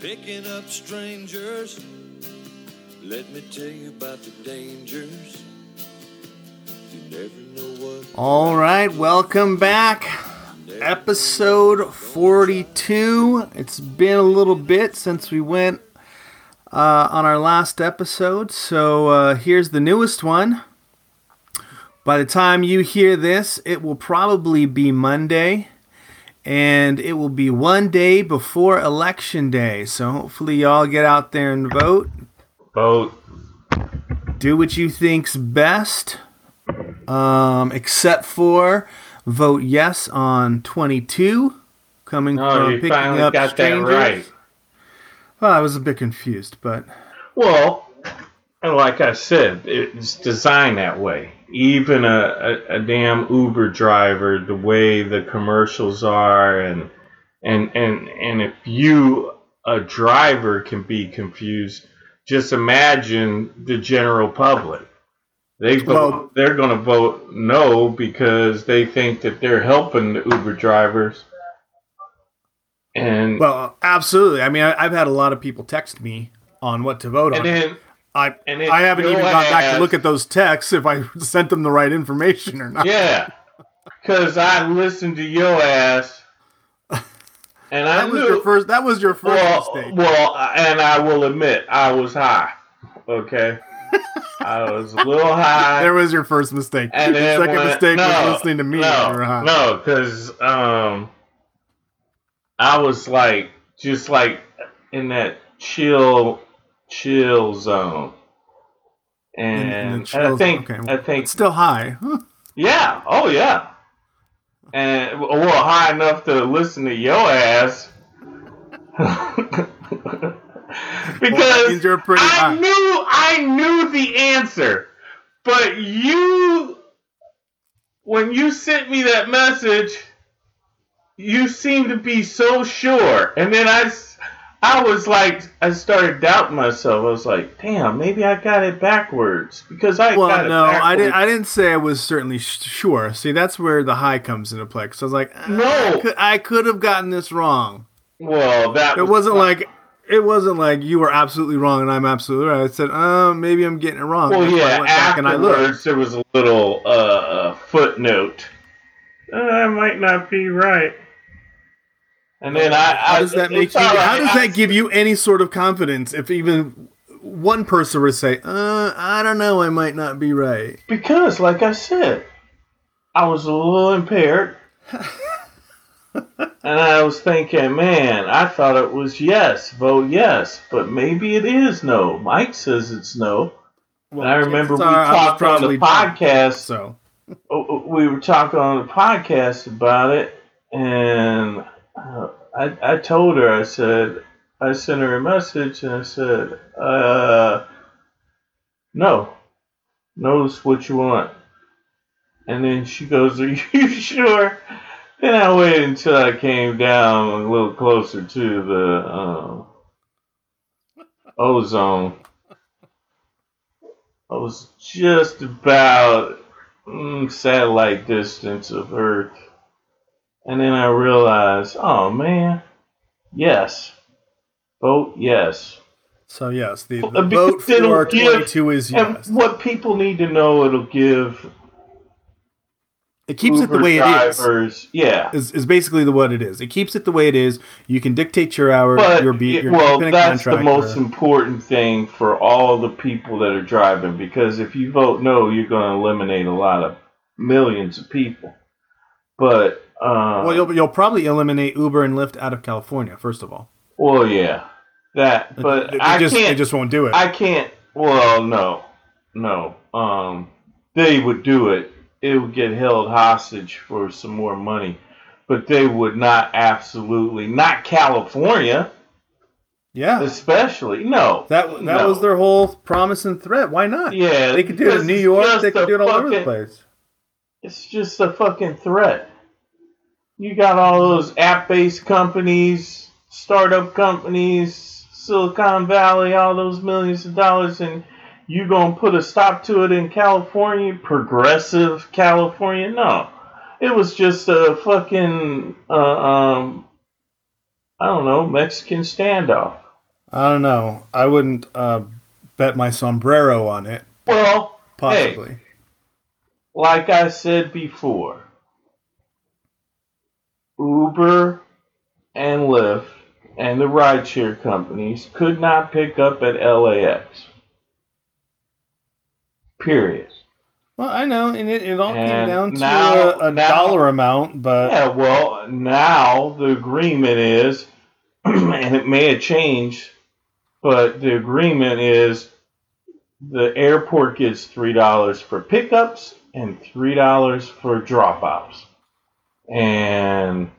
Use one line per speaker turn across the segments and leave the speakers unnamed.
picking up strangers. Let me tell you about the dangers. You never know what.
All right, welcome back. Episode 42. It's been a little bit since we went uh, on our last episode, so uh, here's the newest one. By the time you hear this, it will probably be Monday, and it will be one day before Election Day. So hopefully, y'all get out there and vote.
Vote.
Do what you think's best, um, except for vote yes on 22, coming
Oh,
from
you
picking
finally
up
got
strangers.
that right.
Well, I was a bit confused, but
Well, like I said, it's designed that way. Even a, a, a damn Uber driver, the way the commercials are, and and and and if you a driver can be confused, just imagine the general public. They vote,
Well-
they're going to vote no because they think that they're helping the Uber drivers. And
well, absolutely. I mean, I, I've had a lot of people text me on what to vote
and
on.
then
I
and
I haven't even gone back to look at those texts if I sent them the right information or not.
Yeah, because I listened to your ass, and I
that was
knew.
your first. That was your first
well,
mistake.
well, and I will admit I was high. Okay, I was a little high.
there was your first mistake.
and then
second
when-
mistake
no,
was listening to me.
No,
when you were high.
no, because um, I was like just like in that chill, chill zone.
In- in the
And, and I think
okay,
I think
It's still high. Huh.
Yeah. Oh, yeah. And well, high enough to listen to your ass. because
pretty
I
high.
knew I knew the answer, but you, when you sent me that message, you seemed to be so sure, and then I, I was like, I started doubting myself. I was like, damn, maybe I got it backwards because I got
Well, no, I didn't. I didn't say I was certainly sh- sure. See, that's where the high comes into play. Because I was like, uh,
No.
I could, have gotten this wrong.
Well, that
It
was
wasn't like it wasn't like you were absolutely wrong and I'm absolutely right. I said, uh, maybe I'm getting it wrong.
Well,
That's
yeah.
went back and I looked.
Afterwards, there was a little uh, uh, footnote. Uh, I might not be right. And then I,
How
I
does that make you?
all
How does that give you any sort of confidence if even one person to say, uh, I don't know, I might not be right.
Because, like I said, I was a little impaired. and I was thinking, man, I thought it was yes, vote yes, but maybe it is no. Mike says it's no.
Well,
and I remember we
chances are I was
talked on the
drunk,
podcast.
So
Oh, we were talking on the podcast about it, and I, I told her, I said, I sent her a message, and I said, uh, no, knows what you want. And then she goes, Are you sure? Then I waited until I came down a little closer to the um, ozone. I was just about mm, satellite distance of Earth. And then I realized, oh man, yes. Vote yes.
so yes, the, the vote for
give-
22 is
And
yes.
what people need to know, it'll give
It keeps it the
Uber
way it is.
Yeah.
Is, is basically the what it is. It keeps it the way it is. You can dictate your hours.
But
your be
it-
your
well, that's the most important thing for all the people that are driving because if you vote no, you're going to eliminate a lot of millions of people. But uh,
Well, you'll, you'll probably eliminate Uber and Lyft out of California first of all.
well, yeah, that. But
they, they
I
just
can't.
they just won't do it.
I can't. Well, no, no. Um, they would do it. It would get held hostage for some more money, but they would not absolutely not California,
yeah,
especially no.
that that
no.
was their whole promise and threat. Why not?
Yeah,
they could do it in New York. They could do it all over the place.
It's just a fucking threat. You got all those app-based companies, startup companies, Silicon Valley, all those millions of dollars, and you gonna put a stop to it in California, progressive California? No, it was just a fucking, uh, um, I don't know, Mexican standoff.
I don't know. I wouldn't uh, bet my sombrero on it.
Well,
Possibly.
Hey, like I said before, Uber and Lyft and the rideshare companies could not pick up at LAX. Period.
Well, I know, and it, it all came
And
down to
now-
a, a
now-
dollar amount, but
Yeah, well, now the agreement is, and it may have changed, but the agreement is the airport gets $3 for pickups and $3 for drop offs. And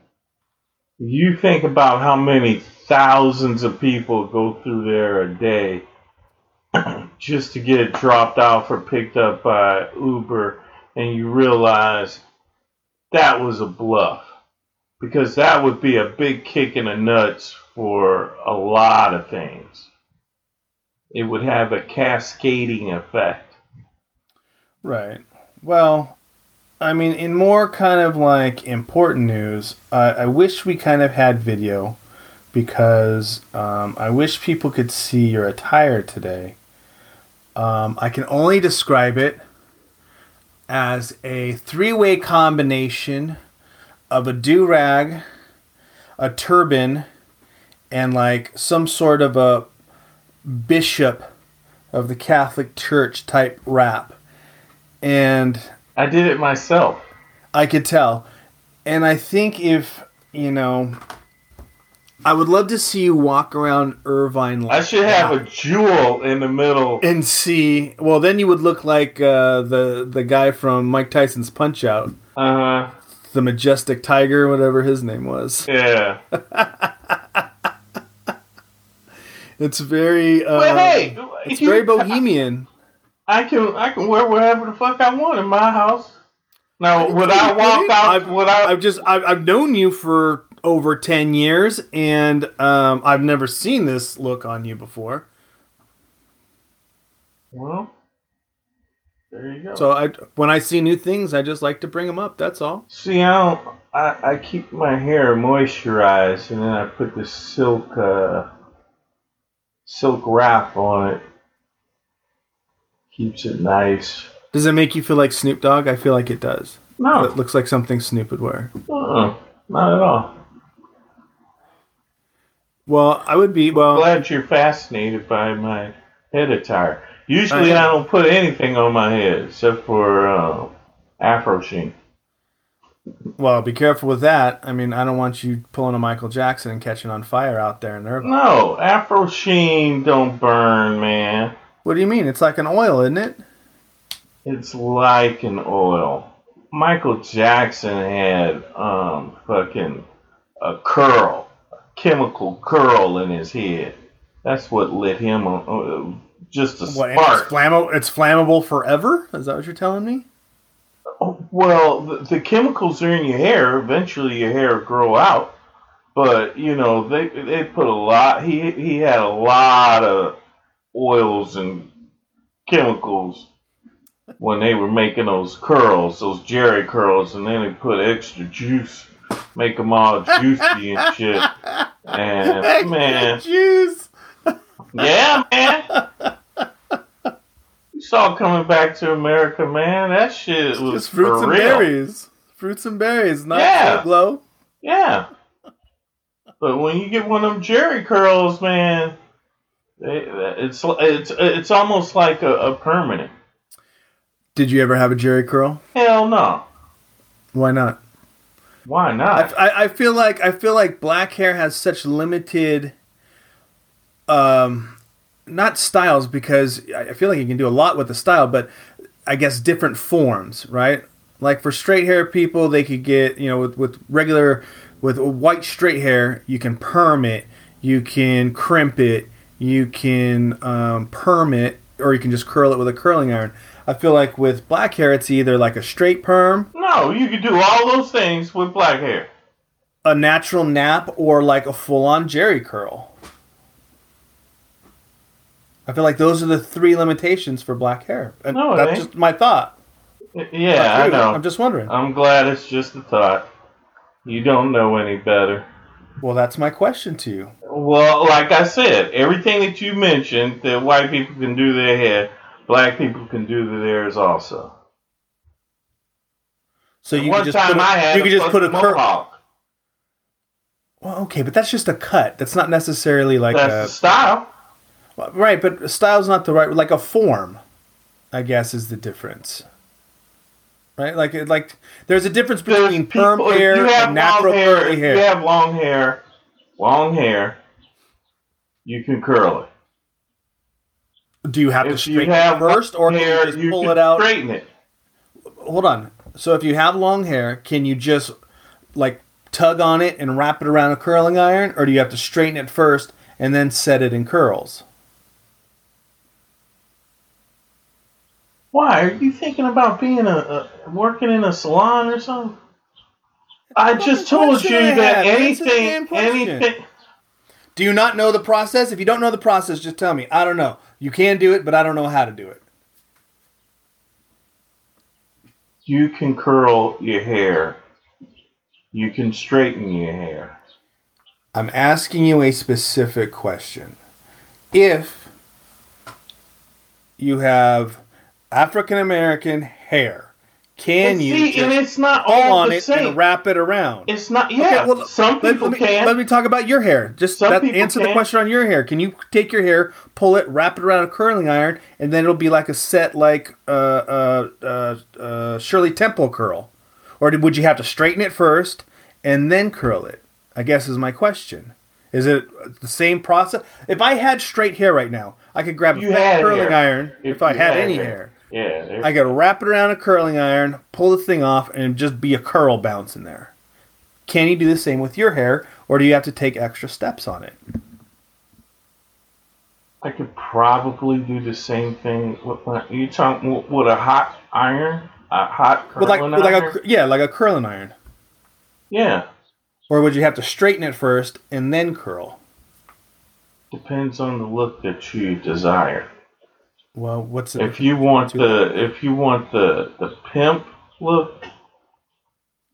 you think about how many thousands of people go through there a day just to get dropped off or picked up by Uber, and you realize that was a bluff because that would be a big kick in the nuts for a lot of things. It would have a cascading effect.
right. Well, I mean, in more kind of like important news, I wish we kind of had video because um, I wish people could see your attire today. Um, I can only describe it as a three way combination of a do rag, a turban, and like some sort of a bishop of the Catholic Church type wrap. And
I did it myself.
I could tell. And I think if, you know, I would love to see you walk around Irvine like
I should have a jewel in the middle.
and see. Well, then you would look like uh, the the guy from Mike Tyson's Punch Out,
Uh huh.
the majestic tiger, whatever his name was.
Yeah.
It's very, uh,
hey,
it's very bohemian.
I can I can wear whatever the fuck I want in my house. Now, would I walk out?
I've,
Would I?
I've just I've, I've known you for over ten years, and um, I've never seen this look on you before.
Well, there you go.
So I, when I see new things, I just like to bring them up. That's all.
See, I don't. I, I keep my hair moisturized, and then I put the silk uh, silk wrap on it. Keeps it nice.
Does it make you feel like Snoop Dogg? I feel like it does.
No,
It looks like something Snoop would wear.
uh-uh, not at all.
Well, I would be. Well,
Glad you're fascinated by my head attire. Usually,
I
I, don't put anything on my head except for uh, Afro sheen.
well, be careful with that. I mean, I don't want you pulling a Michael Jackson and catching on fire out there in Irvine.
No, Afro sheen don't burn, man.
What do you mean? It's like an oil, isn't it?
It's like an oil. Michael Jackson had um fucking a curl, a chemical curl in his head. That's what lit him on. Uh, just a
What? and It's
spark.
flammable. It's flammable forever. Is that what you're telling me?
Oh, well, the, the chemicals are in your hair. Eventually, your hair will grow out. But you know, they they put a lot. He he had a lot of oils and chemicals when they were making those curls, those Jheri curls, and then they put extra juice, make them all juicy and shit. And man,
Juice.
yeah, man. You saw coming back to America, man. That shit was
Just fruits and
real.
berries. Fruits and berries, not
Yeah.
Glow.
Yeah. But when you get one of them Jheri curls, man, it's it's it's almost like a, a permanent.
Did you ever have a Jheri curl?
Hell no.
Why not?
Why not?
I, I feel like I feel like black hair has such limited, um, not styles because I I feel like you can do a lot with the style, but I guess different forms, right? Like for straight hair people, they could get you know with with regular with white straight hair, you can perm it, you can crimp it, you can um, perm it, or you can just curl it with a curling iron. I feel like with black hair, it's either like a straight perm,
no, you can do all those things with black hair.
a natural nap or like a full on Jheri curl. I feel like those are the three limitations for black hair. And
No,
that's
ain't.
just my thought.
Yeah, I know.
I'm just wondering.
I'm glad it's just a thought. You don't know any better.
well, that's my question to you.
Well, like I said, everything that you mentioned that white people can do their hair, black people can do theirs also.
So you could just put a, you could just put a curl. Well, okay, but that's just a cut. That's not necessarily like
That's
a
style.
Right, but style's not the right like a form, I guess is the difference. Right? Like like there's a difference between perm
people- if
hair and natural
hair,
curly
if
hair.
you have long hair, long hair, you can curl it.
Do you have to
If you
straighten
have
it first or can you just
you
pull it out?
straighten it.
Hold on. So if you have long hair, can you just like tug on it and wrap it around a curling iron or do you have to straighten it first and then set it in curls?
Why are you thinking about being a, a working in a salon or something? I just told you that
have. Answer the damn
anything, anything.
Do you not know the process? If you don't know the process, just tell me. I don't know. You can do it, but I don't know how to do it.
You can curl your hair. You can straighten your hair.
I'm asking you a specific question. If you have African American hair, can
And
you
see,
just
and it's not all
on
the
it
same.
and wrap it around?
it's not. Yeah,
well,
some
let-
people
let, me,
can.
Let me talk about your hair. Just that, answer the question on your hair. Can you take your hair, pull it, wrap it around a curling iron, and then it'll be like a set like uh, uh, uh, uh, Shirley Temple curl, or did, would you have to straighten it first and then curl it? I guess is my question. Is it the same process? If I had straight hair right now, I could grab a curling
hair.
iron. If, I
you
had, any hair,
Yeah,
I could wrap it around a curling iron, pull the thing off, and just be a curl bouncing there. Can you do the same with your hair, or do you have to take extra steps on it?
I could probably do the same thing with my. You talking with- with a hot iron, a hot curling
With like, with like
iron?
a yeah, like a curling iron,
yeah,
or would you have to straighten it first and then curl?
depends on the look that you desire.
Well, what's it?
If you want the if you want the the pimp look,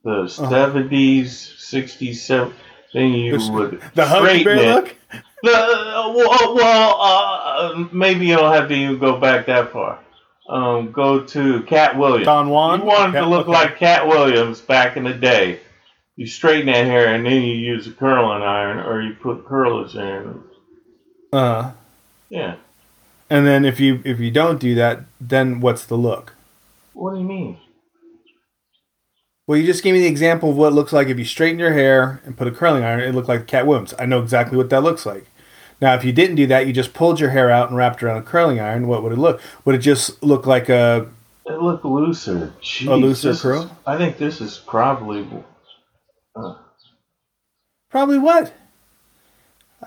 the
Uh-huh.
seventies, sixties, seven, then you
The-
would
the
straighten
Bear look?
The, well, well uh, maybe you don't have to even go back that far. Um, go to Katt Williams.
Don Juan?
You wanted
Cat-
to look
okay.
like Katt Williams back in the day. You straighten that hair and then you use a curling iron or you put curlers in.
Uh,
Yeah.
And then if you if you don't do that, then what's the look?
What do you mean?
Well, you just gave me the example of what it looks like if you straighten your hair and put a curling iron. It looked like Katt Williams. I know exactly what that looks like. Now, if you didn't do that, you just pulled your hair out and wrapped around a curling iron. What would it look? Would it just look like a?
It looked looser. Jeez,
A looser
is-
curl?
I think this is probably. Uh,
Probably what?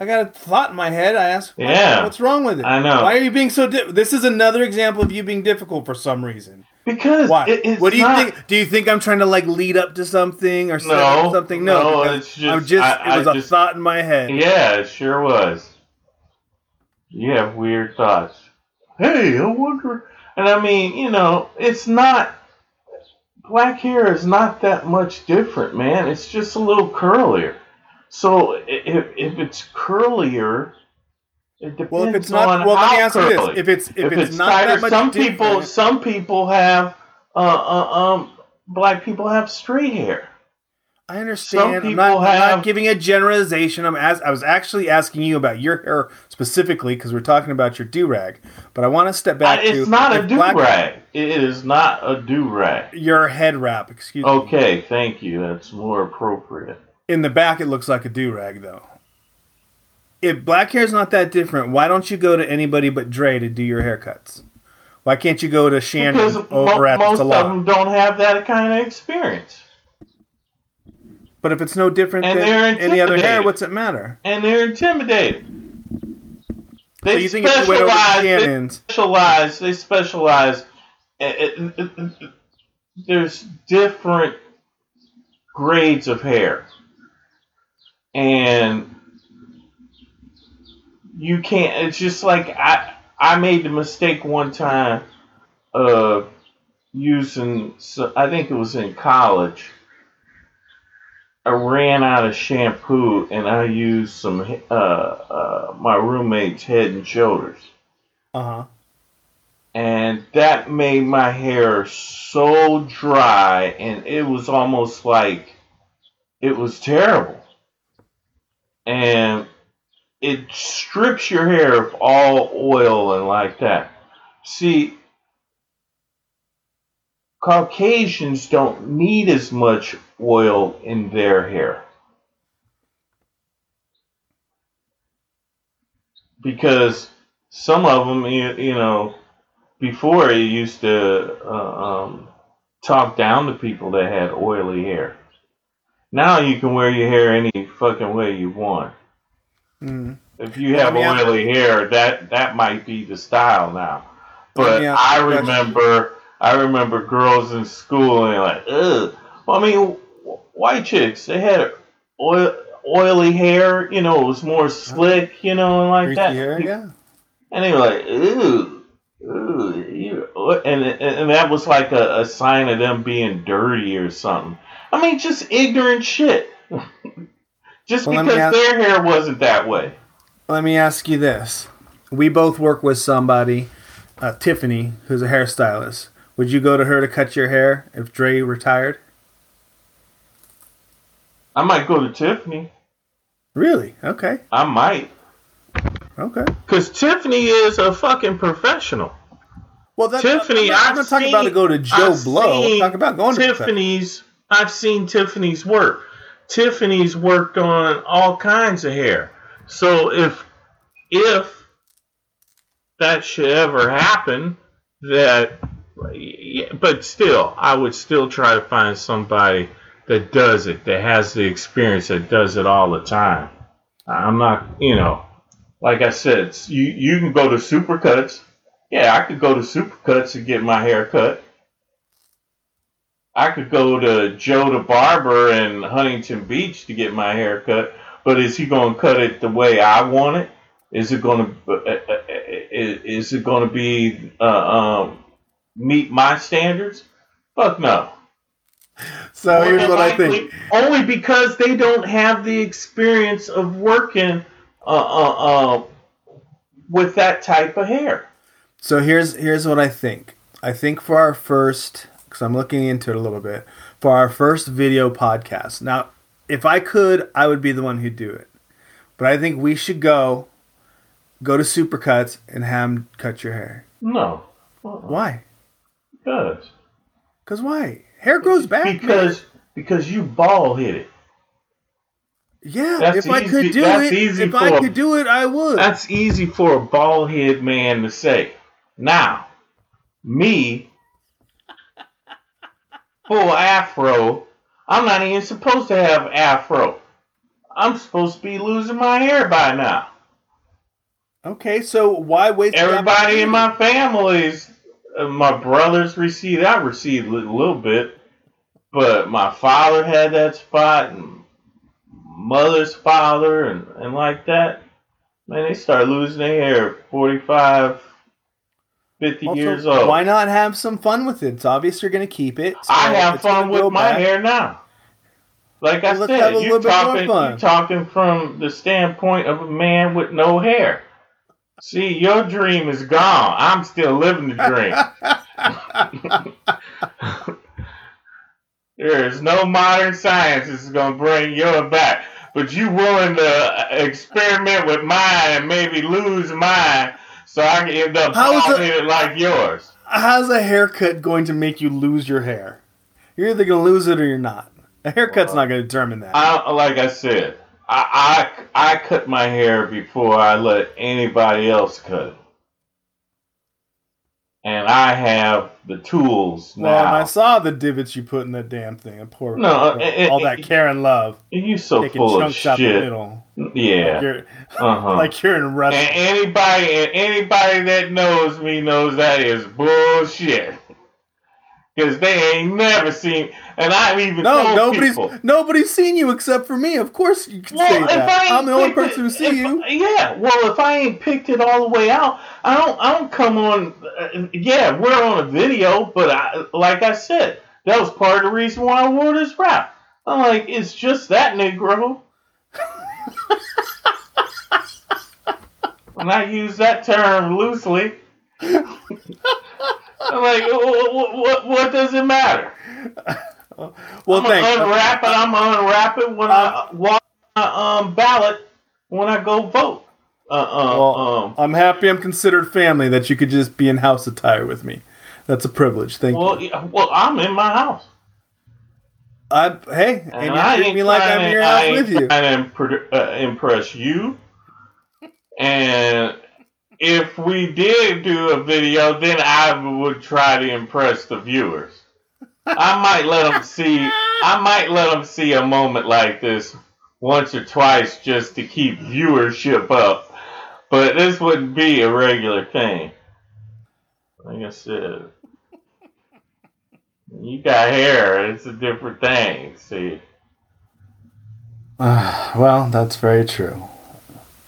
I got a thought in my head. I asked, why-
Yeah.
what's wrong with it?
I know.
Why are you being so? Di- this is another example of you being difficult for some reason.
because
Why?
it-
what do you
not-
think? Do you think I'm trying to like lead up to something or
No,
something? No,
no, it's just-
I'm just.
I-
it was
I
a
just-
thought in my head.
Yeah, it sure was. You have weird thoughts. Hey, I wonder. And I mean, you know, it's not. Black hair is not that much different, man. It's just a little curlier. So if, if it's curlier, it depends
Well, if it's not, well, let me ask you this: if it's if, it's, not
tighter,
that much
some
different,
people some people have uh, uh, um black people have straight hair.
I understand. I'm
people
not, I'm not giving a generalization. I'm as, I was actually asking you about your hair specifically because we're talking about your do rag. But I want to step back
Uh,
to
it's not a
if
do rag. It is not a do rag.
Your head wrap, excuse me.
Okay, thank you. That's more appropriate.
In the back, it looks like a do rag, though. If black hair is not that different, why don't you go to anybody but Dre to do your haircuts? Why can't you go to Shannon
Because
over
mo-
at the
most of them don't have that kind of experience,
But if it's no different
And
than any other hair, what's it matter?
and they're intimidated. They
So you think if you went over to
specialize. They specialize. They specialize. It- it- it- there's different grades of hair, and you can't. It's just like I. I made the mistake one time of using. So I think it was in college. I ran out of shampoo and I used some uh, uh, my roommate's Head and Shoulders,
Uh huh.
and that made my hair so dry, and it was almost like it was terrible, and it strips your hair of all oil and like that. See, Caucasians don't need as much oil in their hair. Because some of them, you, you know, before you used to uh, um, talk down to people that had oily hair. Now you can wear your hair any fucking way you want.
Mm.
If you have
I mean, I-
oily hair, that that might be the style now. But
Yeah,
I remember, I remember girls in school and they're like, ugh. Well, I mean, white chicks they had oil, oily hair. You know, it was more slick. You know, and like
Greasy
that.
hair, yeah.
And they were like, ooh, ooh, and and and that was like a, a sign of them being dirty or something. I mean, just ignorant shit. just
Well,
because
ask-
their hair wasn't that way.
Let me ask you this: We both work with somebody, uh, Tiffany, who's a hairstylist. Would you go to her to cut your hair if Dre retired?
I might go to Tiffany.
Really? Okay.
I might.
Okay.
Because Tiffany is a fucking professional.
Well, that's
Tiffany,
I'm not, I'm not talking about to go to Joe
I've
Blow. I'm talking about going to
Tiffany's. I've seen Tiffany's work. Tiffany's worked on all kinds of hair. So if if that should ever happen, that but still, I would still try to find somebody that does it, that has the experience, that does it all the time. I'm not, you know, like I said, you you can go to Supercuts. Yeah, I could go to Supercuts and get my hair cut. I could go to Joe the Barber in Huntington Beach to get my hair cut, but is he going to cut it the way I want it? Is it going to uh, uh, uh, is it going to be uh, um, meet my standards? Fuck no.
So here's
More
what I think.
Only because they don't have the experience of working uh, uh, uh, with that type of hair.
So here's here's what I think. I think for our first, because I'm looking into it a little bit, for our first video podcast. Now, if I could, I would be the one who'd do it. But I think we should go, go to Supercuts and have 'em cut your hair.
No.
Why?
Because.
Because why? Hair grows back. man.
Because because you ball hit it.
yeah,
that's
if I could do it,
easy
if I could do it, I would.
That's easy for a bald head man to say. Now, me, full afro, I'm not even supposed to have afro. I'm supposed to be losing my hair by now.
okay, so why waste?
Everybody in my families, uh, my brothers received, I received a little, bit, but my father had that spot, and mother's father, and, and like that. Man, they start losing their hair at 45, 50
Also,
years old.
Why not have some fun with it? It's obvious you're going to keep it. so
I have fun with my
back.
hair now. Like I
Well, a
said, you're
little bit more
talking, you're talking from the standpoint of a man with no hair. See, your dream is gone. I'm still living the dream. there is no modern science that's going to bring yours back. But you willing to experiment with mine and maybe lose mine so I can end up
How is
bald
it-
like yours.
How's a haircut going to make you lose your hair? You're either going to lose it or you're not. A haircut's not going to determine that.
I, like I said, I, I I cut my hair before I let anybody else cut it, and I have the tools
now. well, I saw the divots you put in that damn thing. And poor,
No, it-
all
it-
that and love
you so full of shit.
middle.
Yeah,
You're,
uh-huh.
Like you're in Russia.
and anybody and anybody that knows me knows that is bullshit. Cause they ain't never seen, and I've even
no, nobody's
people.
nobody's seen you except for me. Of course you can say that.
I
I'm the only person
it-
who see you.
Yeah, well, if I ain't picked it all the way out, I don't. I don't come on. Uh, yeah, we're on a video, but I, like I said, that was part of the reason why I wore this wrap. I'm like, it's just that Negro. and I use that term loosely. I'm like, what, what, what does it matter?
Well,
I'm
thanks.
gonna unwrap it. I'm gonna unwrap it when I walk my um, ballot when I go vote. Uh, uh,
Well,
um,
I'm happy I'm considered family that you could just be in house attire with me. That's a privilege. Thank
well,
you.
yeah, well, I'm in my house.
I, hey, and,
And
you
I
treat me like I'm in your house with you.
to impre- uh, impress you. And if we did do a video, then I would try to impress the viewers. I might let them see. I might let them see a moment like this once or twice just to keep viewership up. But this wouldn't be a regular thing. Like I said, you got hair. It's a different thing. See.
Ah, well, that's very true.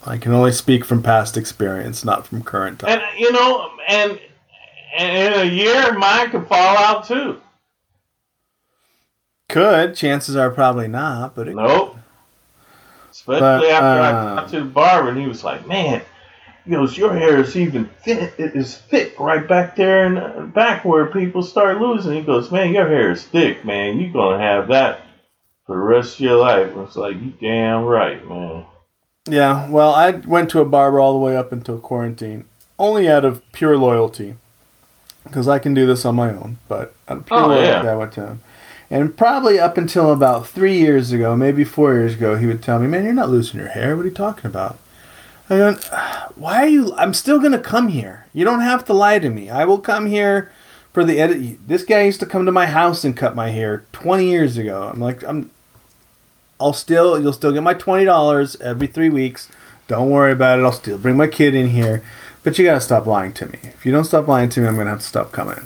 I can only speak from past experience, not from current time.
And you know, and, and in a year, mine could fall out too.
Could chances are probably not, but it,
Nope. Especially
But,
after I
uh,
got to the barber, and he was like, "Man, he goes, your hair is even thick. It is thick right back there and back where people start losing." He goes, "Man, your hair is thick, man. You're gonna have that for the rest of your life." I was like, "You damn right, man."
yeah. Well, I went to a barber all the way up until quarantine, only out of pure loyalty, because I can do this on my own. But out of pure
Oh,
loyalty,
yeah.
I went to him. And probably up until about three years ago, maybe four years ago, he would tell me, "Man, you're not losing your hair. What are you talking about?" I go, "Why are you? I'm still gonna come here. You don't have to lie to me. I will come here for the edit. This guy used to come to my house and cut my hair 20 years ago. I'm like, I'm. I'll still, you'll still get my twenty dollars every three weeks. Don't worry about it. I'll still bring my kid in here, but you gotta stop lying to me. If you don't stop lying to me, I'm gonna have to stop coming."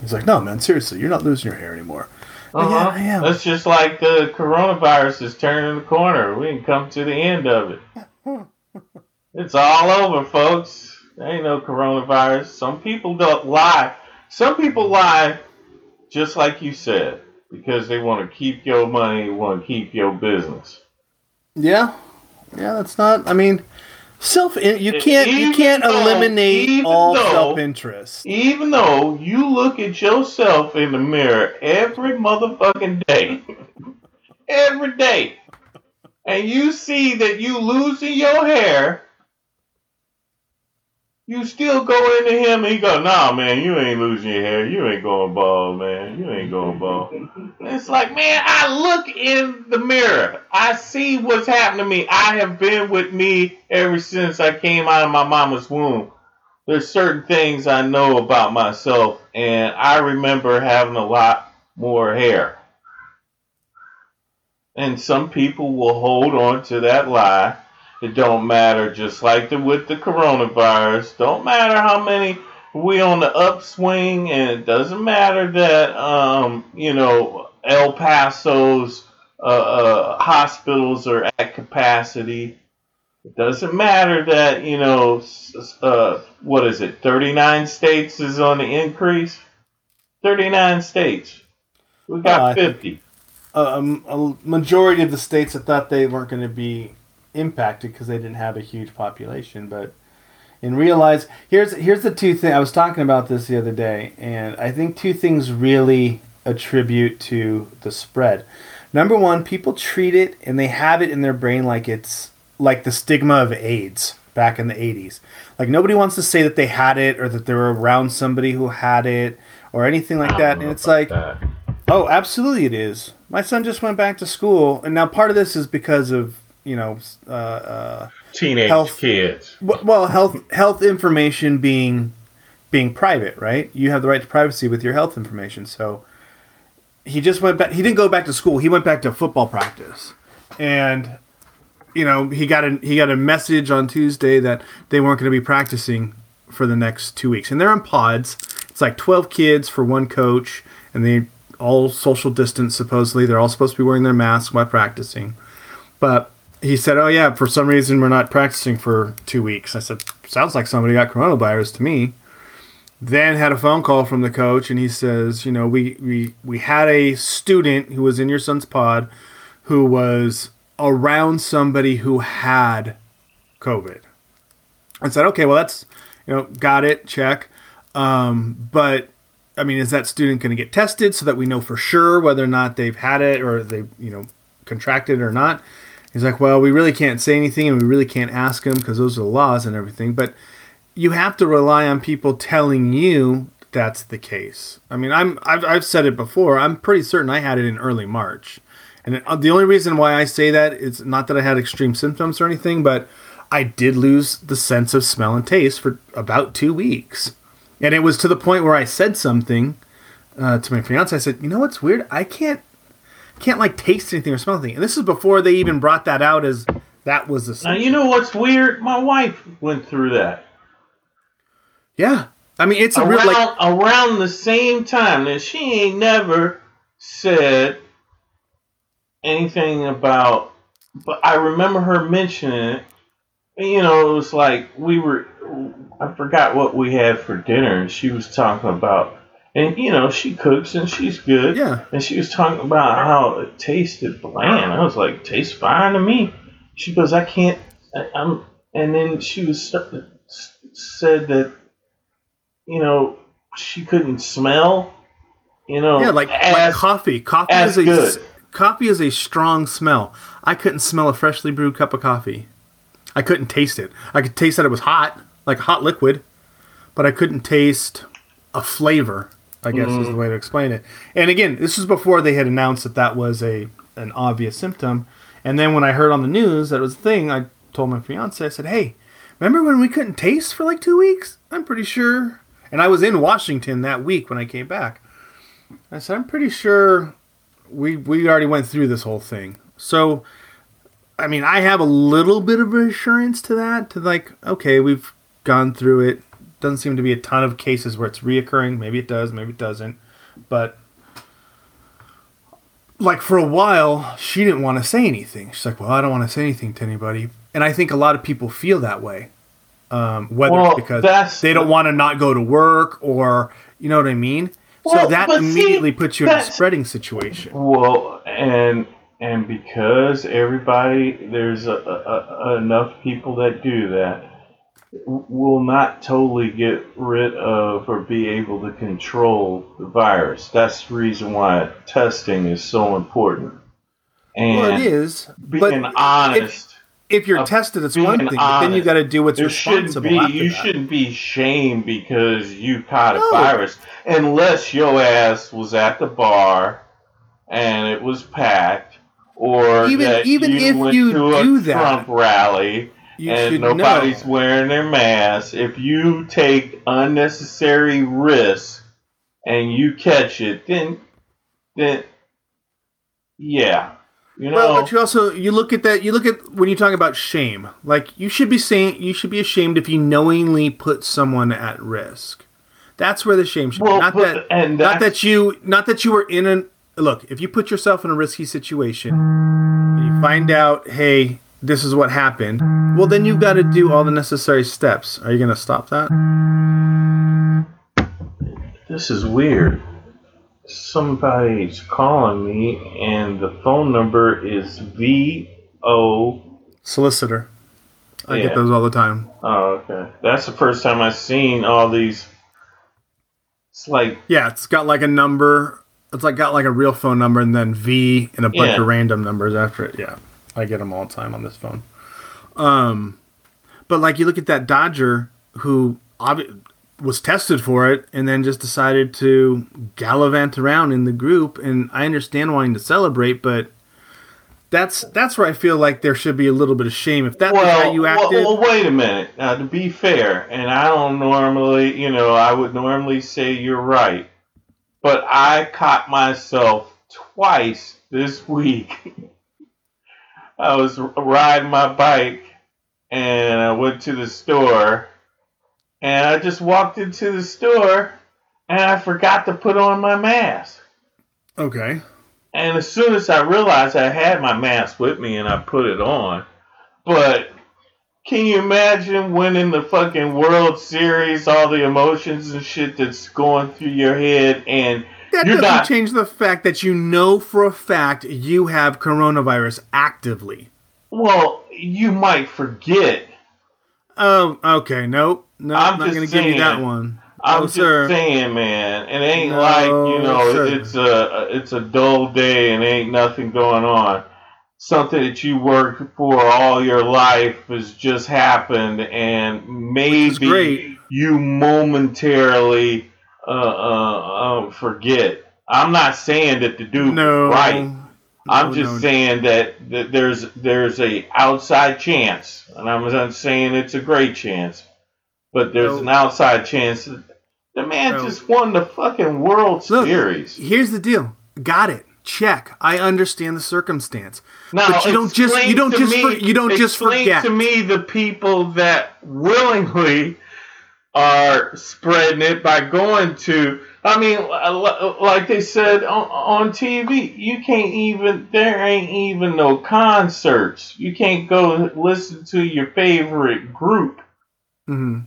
He's like, "No, man, seriously, you're not losing your hair anymore."
Uh-huh.
Yeah, I am.
That's just like the coronavirus is turning the corner. We can come to the end of it. it's all over, folks. There ain't no coronavirus. Some people don't lie. Some people lie, just like you said, because they want to keep your money, want to keep your business.
Yeah, yeah, that's not. I mean, self. You can't. You can't
though-
eliminate all
though-
self-interest.
Even though you look at yourself in the mirror every motherfucking day, every day, and you see that you losing your hair, you still go into him and he go, nah, man, you ain't losing your hair. You ain't going bald, man. You ain't going bald. It's like, man, I look in the mirror. I see what's happening to me. I have been with me ever since I came out of my mama's womb there's certain things I know about myself, and I remember having a lot more hair. And some people will hold on to that lie. It don't matter, just like the, with the coronavirus. Don't matter how many we on the upswing, and it doesn't matter that um, you know El Paso's uh, uh, hospitals are at capacity. It doesn't matter that you know, uh, what is it? Thirty-nine states is on the increase. Thirty-nine states. We
Oh, I
got
think-
fifty.
Um, a majority of the states that thought they weren't going to be impacted because they didn't have a huge population, but and realize here's here's the two things I was talking about this the other day, and I think two things really attribute to the spread. Number one, people treat it and they have it in their brain like it's like the stigma of AIDS back in the 80s. Like nobody wants to say that they had it or that they were around somebody who had it or anything like that. And it's like, oh, absolutely it is. My son just went back to school, and now part of this is because of you know, uh, uh,
teenage
health-
kids.
well, health health information being being private, right? You have the right to privacy with your health information. So he just went back. He didn't go back to school. He went back to football practice, and you know he got a he got a message on Tuesday that they weren't going to be practicing for the next two weeks, and they're in pods. It's like twelve kids for one coach, and they all social distance. Supposedly, they're all supposed to be wearing their masks while practicing, but he said, "Oh yeah, for some reason we're not practicing for two weeks." I said, "Sounds like somebody got coronavirus to me." then had a phone call from the coach, and he says, you know, we we we had a student who was in your son's pod, who was around somebody who had COVID. I said, okay, well that's you know, got it, check. Um, but I mean, is that student going to get tested so that we know for sure whether or not they've had it or they, you know, contracted or not? He's like, well, we really can't say anything and we really can't ask them because those are the laws and everything. But you have to rely on people telling you that's the case. I mean, I'm I've, I've said it before. I'm pretty certain I had it in early March, and the only reason why I say that is not that I had extreme symptoms or anything, but I did lose the sense of smell and taste for about two weeks. And it was to the point where I said something uh, to my fiance. I said, "You know what's weird? I can't can't like taste anything or smell anything." And this is before they even brought that out as that was the.
Now you know what's weird? My wife went through that.
Yeah, I mean it's a
around
real like
around the same time. And she ain't never said anything about. But I remember her mentioning it. You know, it was like we were. I forgot what we had for dinner, and she was talking about. And you know, she cooks and she's good.
Yeah.
And she was talking about how it tasted bland. I was like, tastes fine to me. She goes, I can't. I, I'm. And then she was said that, you know, she couldn't smell. You know,
yeah, like,
as,
like coffee. Coffee
as
is a
good.
coffee is a strong smell. I couldn't smell a freshly brewed cup of coffee. I couldn't taste it. I could taste that it was hot, like hot liquid, but I couldn't taste a flavor. I guess is the mm-hmm. way to explain it. And again, this was before they had announced that that was a an obvious symptom. And then when I heard on the news that it was a thing, I told my fiance, I said, "Hey, remember when we couldn't taste for like two weeks? I'm pretty sure." And I was in Washington that week when I came back. I said, "I'm pretty sure we we already went through this whole thing." So, I mean, I have a little bit of assurance to that. To like, okay, we've gone through it. Doesn't seem to be a ton of cases where it's reoccurring. Maybe it does, maybe it doesn't. But like for a while, she didn't want to say anything. She's like, "Well, I don't want to say anything to anybody." And I think a lot of people feel that way, um, whether
Well,
it's because they don't want to not go to work or you know what I mean. so that
but see,
immediately puts you in a spreading situation.
Well, and and because everybody there's a, a, a, enough people that do that, will not totally get rid of or be able to control the virus. That's the reason why testing is so important. And
Well, it is,
being
but
honest.
if you're
of
tested, it's one thing. But then you got to do what's
there shouldn't
responsible
be you
that.
shouldn't be shamed because you caught a
No.
virus unless your ass was at the bar and it was packed or
Even- even
you
if you
to a
do that,
Trump rally
You
and nobody's
know.
wearing their mask. If you take unnecessary risks and you catch it, then then yeah. You know
Well, but you also you look at that. You look at when you talk about shame. Like you should be saying you should be ashamed if you knowingly put someone at risk. That's where the shame should
Well,
be. Not
but-
that not that you not that you were in an look. If you put yourself in a risky situation and you find out, hey, this is what happened. Well, then you've got to do all the necessary steps. Are you going to stop that?
This is weird. Somebody's calling me, and the phone number is V O.
Solicitor. I
Yeah.
get those all the time.
Oh, okay. That's the first time I've seen all these. It's like
Yeah, it's got like a number. It's like got like a real phone number and then V and a bunch
Yeah.
of random numbers after it. Yeah, I get them all the time on this phone. Um, but like you look at that Dodger who obvi- was tested for it and then just decided to gallivant around in the group, and I understand wanting to celebrate, but that's that's where I feel like there should be a little bit of shame if that was how
well,
you
well,
acted.
well, wait a minute. Now, to be fair, and I don't normally, you know, I would normally say you're right, but I caught myself twice this week. I was riding my bike and I went to the store and I just walked into the store and I forgot to put on my mask.
okay,
And as soon as I realized I had my mask with me and I put it on, but can you imagine winning the fucking World Series, all the emotions and shit that's going through your head, and
That
you're
doesn't
not.
change the fact that you know for a fact you have coronavirus actively.
Well, you might forget.
Oh, okay. Nope. No,
I'm
I'm not
just
going to give you that one.
I'm
no,
just
sir.
saying, man. It ain't
No,
like you know,
sir.
it's a it's a dull day and ain't nothing going on. Something that you worked for all your life has just happened, and maybe you momentarily uh, uh, uh, forget. I'm not saying that the dude
No.
right. I'm
No,
just
no.
saying that, that there's there's a outside chance, and I'm not saying it's a great chance, but there's
No.
an outside chance. that The man just won the fucking World
Look,
Series.
Here's the deal. Got it. Check. I understand the circumstance.
Now,
but you don't just you don't just
me,
for, you don't just forget.
to me the people that willingly are spreading it by going to. I mean, like they said on, on TV, you can't even. There ain't even no concerts. You can't go listen to your favorite group
Mhm.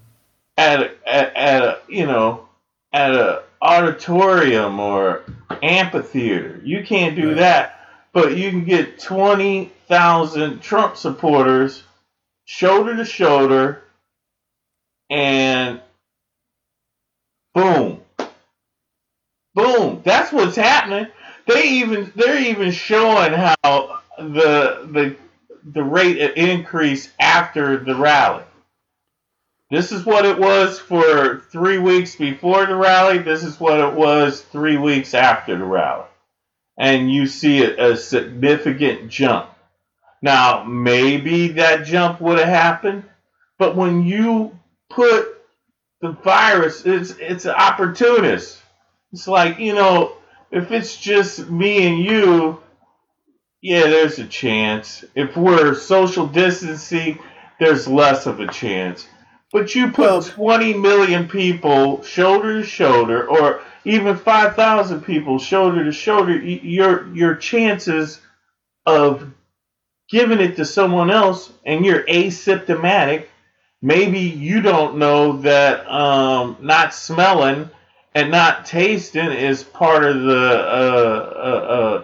at a, at, at a you know at a auditorium or amphitheater. You can't do
Right.
that, but you can get twenty thousand Trump supporters shoulder to shoulder, and boom, boom. That's what's happening. They even they're even showing how the the the rate increase after the rally. This is what it was for three weeks before the rally. This is what it was three weeks after the rally. And you see a, a significant jump. Now, maybe that jump would have happened, but when you put the virus, it's, it's an opportunist. It's like, you know, if it's just me and you, yeah, there's a chance. If we're social distancing, there's less of a chance. But you put
Well-
20 million people shoulder to shoulder, or even 5,000 people shoulder to shoulder, your your chances of giving it to someone else, and you're asymptomatic. Maybe you don't know that um, not smelling and not tasting is part of the uh, uh, uh,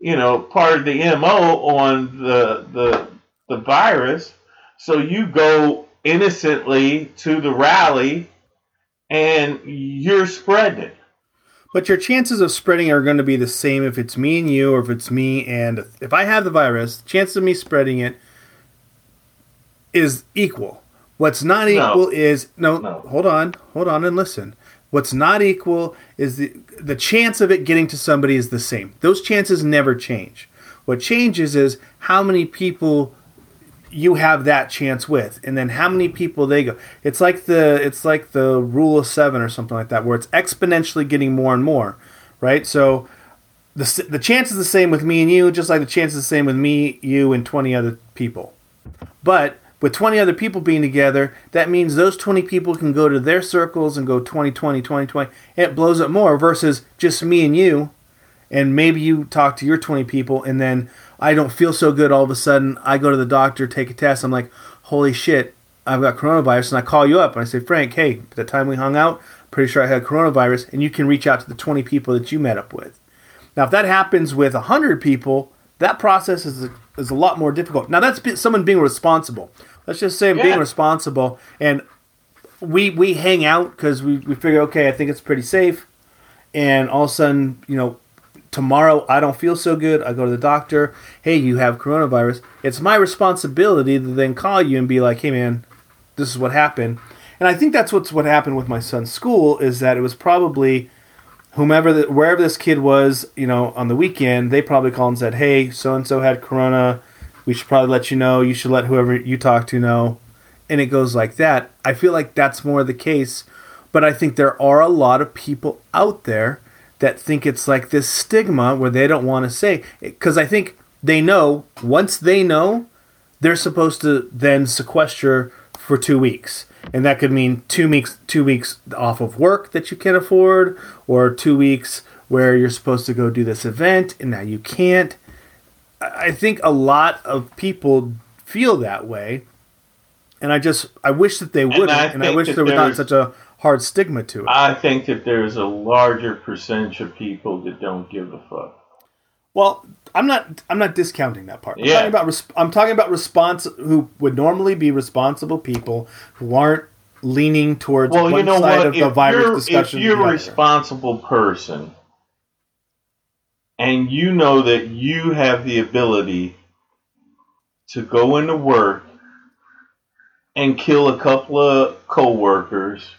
you know part of the mo on the the the virus. So you go innocently to the rally and you're spreading it.
But your chances of spreading are going to be the same if it's me and you, or if it's me and if I have the virus, the chance of me spreading it is equal. What's not
No.
equal is no,
No.
Hold on, hold on, and listen. What's not equal is the the chance of it getting to somebody is the same. Those chances never change. What changes is how many people you have that chance with and then how many people they go it's like the it's like the rule of 7 or something like that where it's exponentially getting more and more right so the the chance is the same with me and you just like the chance is the same with me you and 20 other people but with 20 other people being together that means those 20 people can go to their circles and go 20 20 20 20 and it blows up more versus just me and you and maybe you talk to your 20 people and then I don't feel so good all of a sudden. I go to the doctor take a test. I'm like holy shit I've got coronavirus and I call you up and I say Frank hey the time we hung out pretty sure I had coronavirus and you can reach out to the 20 people that you met up with. Now if that happens with 100 people that process is a, is a lot more difficult. Now that's someone being responsible let's just say I'm being responsible and we we hang out because we, we figure okay I think it's pretty safe and all of a sudden, you know, tomorrow I don't feel so good. I go to the doctor. Hey, you have coronavirus. It's my responsibility to then call you and be like, hey, man, this is what happened. And I think that's what's what happened with my son's school is that it was probably whomever, the, wherever this kid was, you know, on the weekend, they probably called and said, hey, so and so had corona. We should probably let you know. You should let whoever you talk to know. And it goes like that. I feel like that's more the case but I think there are a lot of people out there that think it's like this stigma where they don't want to say because I think they know once they know they're supposed to then sequester for two weeks and that could mean two weeks two weeks off of work that you can afford or two weeks where you're supposed to go do this event and now you can't I think a lot of people feel that way and I just I wish that they wouldn't,
I
and I, wish there was not such a hard stigma to it.
I think that there's a larger percentage of people that don't give a fuck.
Well, I'm not. I'm not discounting that part. I'm
Yeah.
talking about. I'm talking about response who would normally be responsible people who aren't leaning towards
Well,
one
you know
side
what?
of the virus discussion.
if you're a responsible person and you know that you have the ability to go into work and kill a couple of coworkers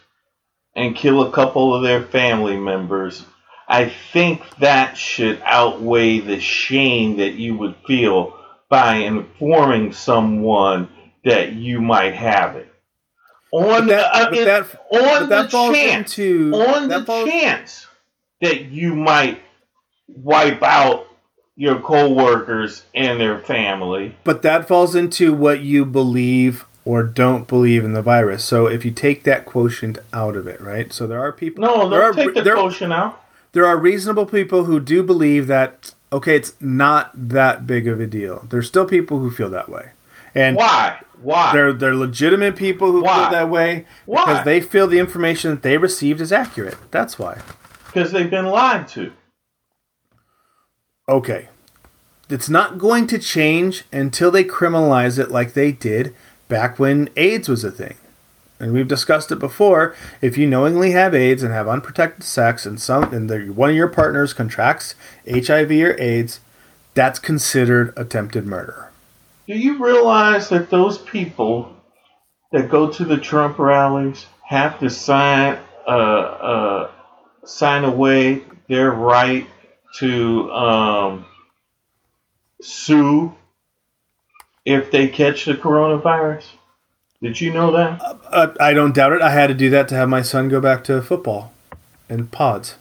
and kill a couple of their family members, I think that should outweigh the shame that you would feel by informing someone that you might have it. On
But that,
uh,
that,
on
that
the chance,
into
on
that
the
falls-
chance that you might wipe out your coworkers and their family.
But that falls into what you believe or don't believe in the virus. So if you take that quotient out of it, right? So there are people.
No,
there are
take the
there,
quotient out.
there are reasonable people who do believe that okay, it's not that big of a deal. There's still people who feel that way, and
Why? Why?
they're they're legitimate people who
Why?
feel that way
Why?
because they feel the information that they received is accurate. That's why.
Because they've been lied to.
Okay. It's not going to change until they criminalize it like they did back when AIDS was a thing. And we've discussed it before. If you knowingly have AIDS and have unprotected sex and some and the, one of your partners contracts HIV or AIDS, that's considered attempted murder.
Do you realize that those people that go to the Trump rallies have to sign uh, uh, sign away their right to um, sue if they catch the coronavirus? Did you know that?
Uh, I don't doubt it. I had to do that to have my son go back to football and pods.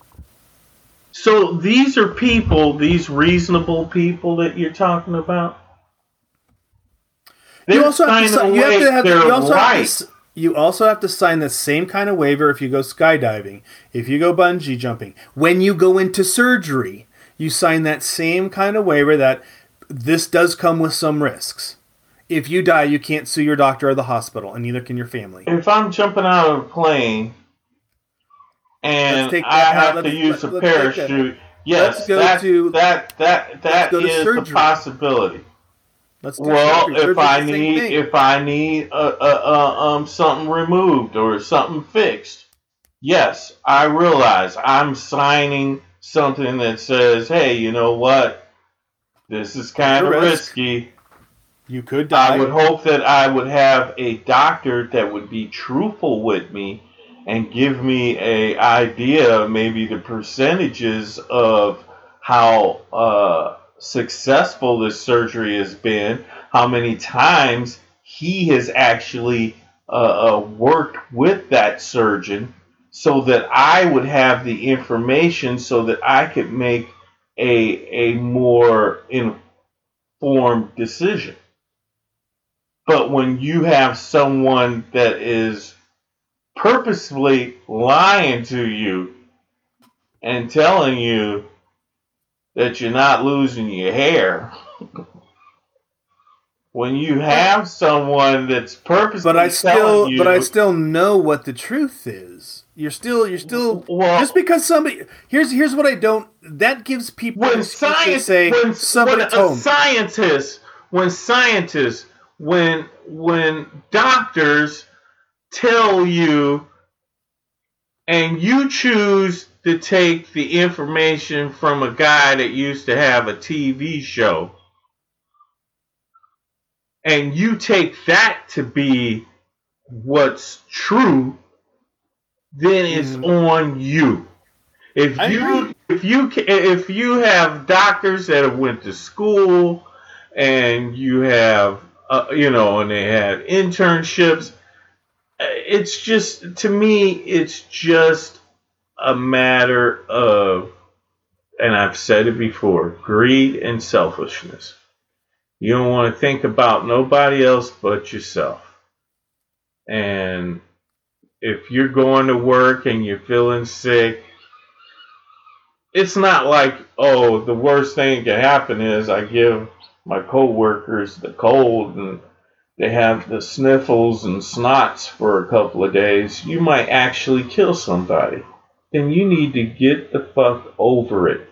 So these are people, these reasonable people that you're talking about.
you
They're
also have to, you have to have you also have to,
right.
You also have to sign the same kind of waiver if you go skydiving, if you go bungee jumping. When you go into surgery, you sign that same kind of waiver that this does come with some risks. If you die, you can't sue your doctor or the hospital, and neither can your family.
if I'm jumping out of a plane and I have to use a
let's take that.
parachute, yes, that,
to-
that that that is
surgery.
possibility.
Let's
Well, if I need if I need uh, uh, uh, um something removed or something fixed, yes, I realize I'm signing something that says, "Hey, you know what? This is kind of
risk.
risky."
you could die.
I would hope that I would have a doctor that would be truthful with me and give me a idea, maybe the percentages of how uh, successful this surgery has been, how many times he has actually uh, uh, worked with that surgeon, so that I would have the information so that I could make a a more informed decision. But when you have someone that is purposefully lying to you and telling you that you're not losing your hair, when you have someone that's purposefully
but I still,
you,
but I still know what the truth is. You're still, you're still.
well,
just because somebody here's here's what I don't that gives people
when
an excuse to
science,
say
when,
somebody
when a
told me.
scientist, when scientists, when when doctors tell you, and you choose to take the information from a guy that used to have a TV show, and you take that to be what's true, then it's
Mhm.
on you. If
I
you if you if you have doctors that have went to school and you have uh, you know and they had internships uh, it's just to me it's just a matter of and I've said it before greed and selfishness. You don't want to think about nobody else but yourself. And if you're going to work and you're feeling sick it's not like oh the worst thing that can happen is I give my coworkers the cold and they have the sniffles and snots for a couple of days, you might actually kill somebody. Then you need to get the fuck over it.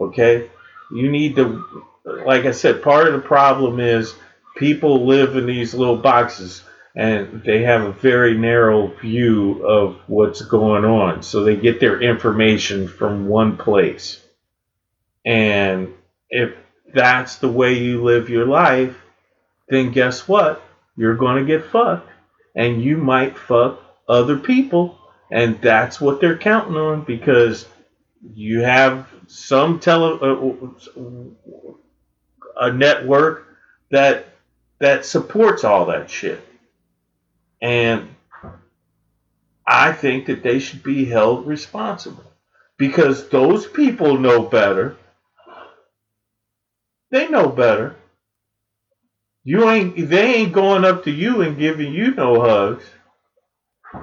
Okay? You need to, like I said, part of the problem is people live in these little boxes and they have a very narrow view of what's going on. So they get their information from one place. And if that's the way you live your life, then guess what? You're going to get fucked. And you might fuck other people. And that's what they're counting on because you have some tele uh, a network that that supports all that shit. And I think that they should be held responsible because those people know better. They know better. You ain't they ain't going up to you and giving you no hugs.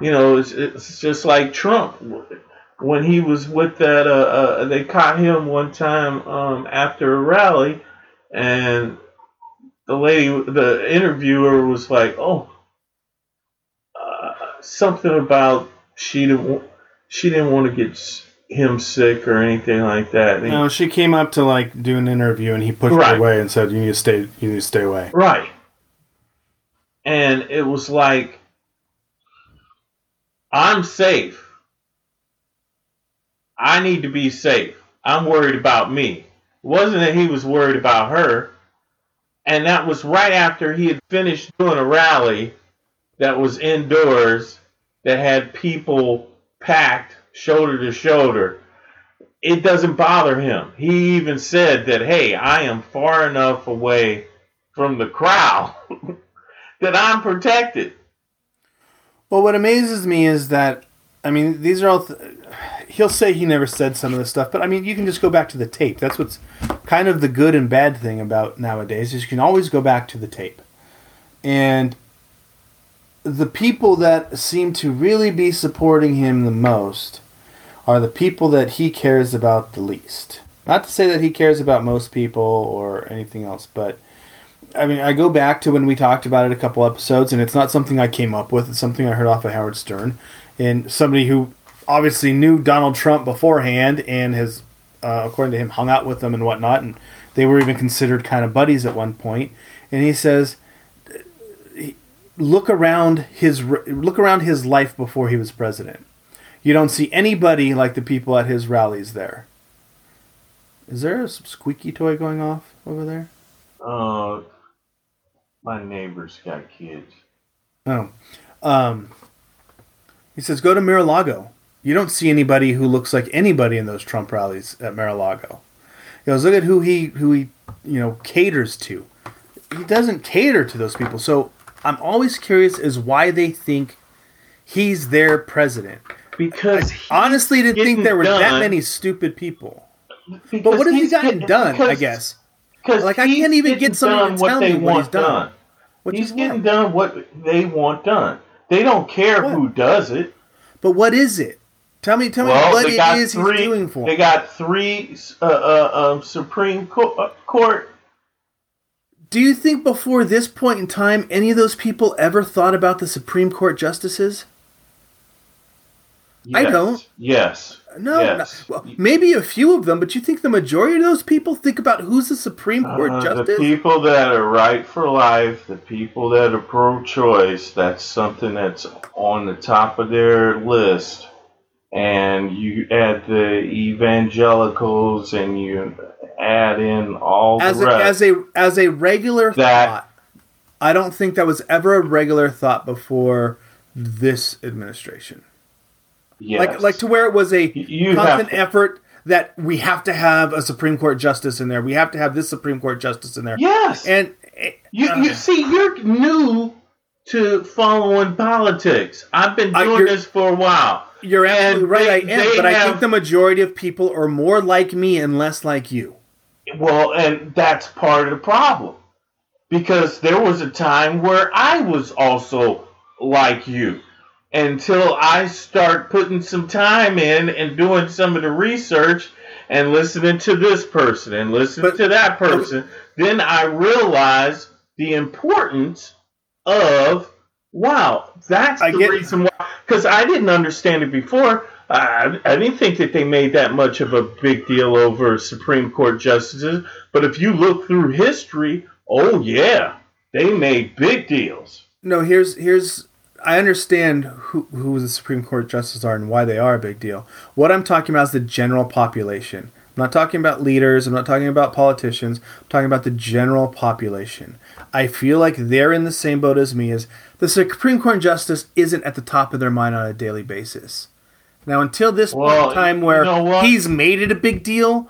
You know, it's, it's just like Trump when he was with that. Uh, uh, they caught him one time um, after a rally, and the lady, the interviewer, was like, "Oh, something about she didn't she didn't want to get him sick or anything like that.
And no, she came up to like do an interview and he pushed right. her away and said, "You need to stay. You need to stay away."
Right. And it was like, I'm safe. I need to be safe. I'm worried about me. It wasn't that he was worried about her. And that was right after he had finished doing a rally that was indoors that had people packed shoulder to shoulder. It doesn't bother him. He even said that, hey, I am far enough away from the crowd that I'm protected.
Well, what amazes me is that, I mean, these are all. Th- he'll say he never said some of this stuff, but I mean, you can just go back to the tape. That's what's kind of the good and bad thing about nowadays is you can always go back to the tape. And the people that seem to really be supporting him the most are the people that he cares about the least. Not to say that he cares about most people or anything else, but I mean, I go back to when we talked about it a couple episodes, and it's not something I came up with. It's something I heard off of Howard Stern, and somebody who obviously knew Donald Trump beforehand and has, uh, according to him, hung out with them and whatnot, and they were even considered kind of buddies at one point. And he says look around his look around his life before he was president. You don't see anybody like the people at his rallies there. Is there a squeaky toy going off over there?
Uh, my neighbor's got kids.
Oh, um, he says go to Mar-a-Lago. You don't see anybody who looks like anybody in those Trump rallies at Mar-a-Lago. He goes, look at who he who he you know caters to. He doesn't cater to those people. So I'm always curious as why they think he's their president.
Because
I honestly didn't think there were done. that many stupid people. Because but what has he gotten done? Because, I guess. Like I can't even get someone to tell me what he's done.
done. He's getting done what they want done. They don't care what? who does it.
But what is it? Tell me, tell well, me what it is three, he's doing for.
They got three uh, uh, um, Supreme uh, Court
do you think before this point in time any of those people ever thought about the Supreme Court justices?
Yes.
I don't.
Yes.
No, yes. well, maybe a few of them, but you think the majority of those people think about who's the Supreme Court uh, justice?
The people that are right for life, the people that are pro-choice, that's something that's on the top of their list. And you add the evangelicals, and you add in all
as
a,
as a as a regular that, thought. I don't think that was ever a regular thought before this administration. Yes. Like like to where it was a you constant effort that we have to have a Supreme Court justice in there. We have to have this Supreme Court justice in there.
Yes.
And
you, uh, you see, you're new to following politics. I've been doing this for a while.
You're absolutely right. They, I am, but have, I think the majority of people are more like me and less like you.
Well, and that's part of the problem. Because there was a time where I was also like you. Until I start putting some time in and doing some of the research and listening to this person and listening but, to that person, then I realize the importance of wow, that's
I
the
get-
reason why. Because I didn't understand it before. I, I didn't think that they made that much of a big deal over Supreme Court justices. But if you look through history, oh yeah, they made big deals.
No, here's here's I understand who who the Supreme Court justices are and why they are a big deal. What I'm talking about is the general population. I'm not talking about leaders. I'm not talking about politicians. I'm talking about the general population. I feel like they're in the same boat as me. As the Supreme Court justice isn't at the top of their mind on a daily basis. Now, until this point
Well,
in time
you
where
know
he's made it a big deal,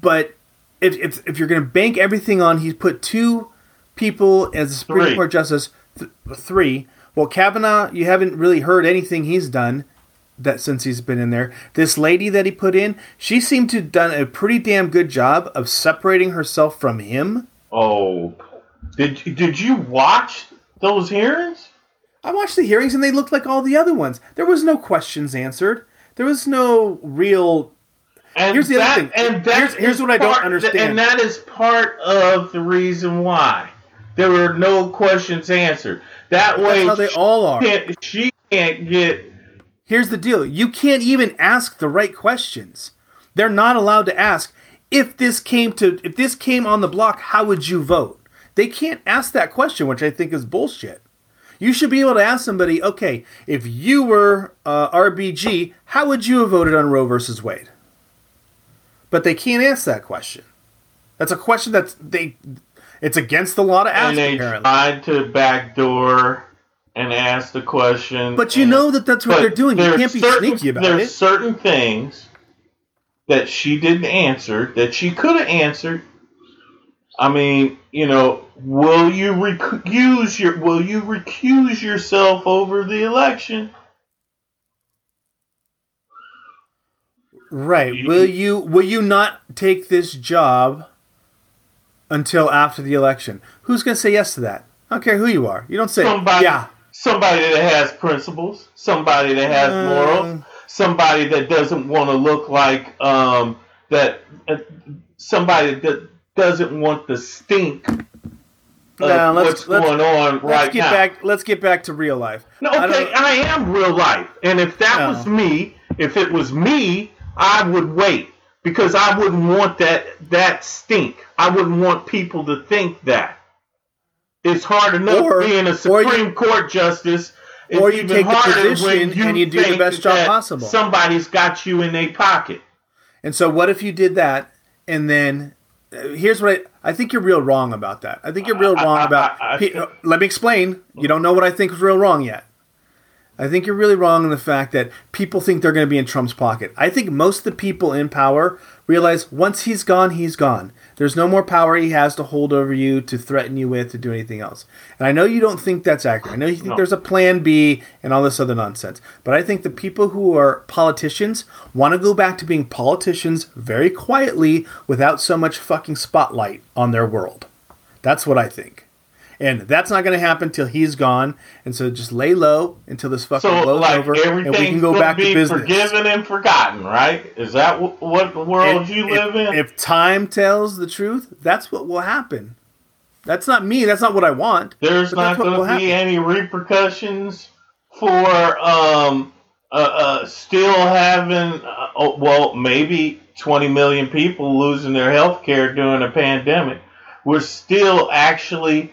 but if, if, if you're going to bank everything on, he's put two people as the Supreme
Three.
Court justice, th- three. Well, Kavanaugh, you haven't really heard anything he's done that since he's been in there. This lady that he put in, she seemed to have done a pretty damn good job of separating herself from him.
Oh, did did you watch those hearings?
I watched the hearings and they looked like all the other ones. There was no questions answered. There was no real
And
Here's the other thing.
And that
Here's- here's what I don't understand.
And that is part of the reason why there were no questions answered. That way,
That's how they all are.
she can't, she can't get.
Here's the deal you can't even ask the right questions. They're not allowed to ask if this came to if this came on the block, how would you vote? They can't ask that question, which I think is bullshit. You should be able to ask somebody, okay, if you were uh, RBG, how would you have voted on Roe versus Wade? But they can't ask that question. That's a question that they. It's against the law to ask.
And they
apparently.
tried to backdoor and ask the question.
But you
and-
know that that's what they're doing. You
there's
can't be
certain-
sneaky about
there's
it.
certain things that she didn't answer that she could have answered. I mean, you know, will you recuse your will you recuse yourself over the election?
Right. Will you will you not take this job until after the election? Who's going to say yes to that? I don't care who you are. You don't say
Somebody,
yeah.
somebody that has principles, somebody that has
Uh,
morals, somebody that doesn't want to look like um, that, uh, somebody that doesn't want the stink
let's-
what's
let's-
going on
Let's
right
get
now.
back let's get back to real life.
No, okay,
don't-
I, am real life, and if that
No.
was me, if it was me, I would wait because I wouldn't want that that stink. I wouldn't want people to think that. It's hard enough
Or-
being a
or you-
Supreme Court justice. It's
Or you
even
take position
when
and you do the best job possible.
Somebody's got you in their pocket.
And so what if you did that and then uh, here's what I, I think you're real wrong about that. I think you're real wrong about
I- I-
pe- uh, let me explain. You don't know what I think is real wrong yet. I think you're really wrong in the fact that people think they're going to be in Trump's pocket. I think most of the people in power realize once he's gone, he's gone. There's no more power he has to hold over you, to threaten you with, to do anything else. And I know you don't think that's accurate. I know you think
No.
there's a plan B and all this other nonsense. But I think the people who are politicians want to go back to being politicians very quietly without so much fucking spotlight on their world. That's what I think. And that's not going to happen till he's gone. And so just lay low until this fucking
So,
blows
like
over, and we can go back
be
to business.
forgiven and forgotten, right? Is that w- what the world
If-
you
if-
live in?
If time tells the truth, that's what will happen. That's not me. That's not what I want.
There's not going to be
happen.
any repercussions for um, uh, uh, still having, uh, oh, well, maybe 20 million people losing their health care during a pandemic. We're still actually,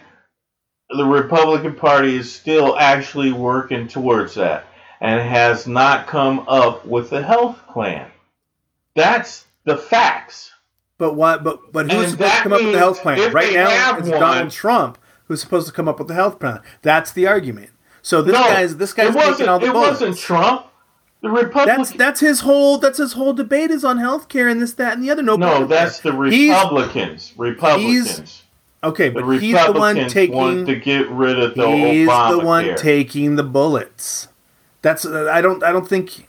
the Republican Party is still actually working towards that and has not come up with a health plan. That's the facts.
But what? But but who's
And
supposed to come up with the health plan? Right now, it's
one-
Donald Trump who's supposed to come up with the health plan. That's the argument. So this
no,
guy's this guy's
it
taking all the
It
bullets.
wasn't Trump. The Republican.
That's that's his whole that's his whole debate is on health care and this that and the other. No,
No, that's the
there. He's-
Republicans. Republicans.
Okay,
The
but he's the one taking.
want to get rid of the
he's
Obamacare.
the one taking the bullets. That's uh, I don't I don't think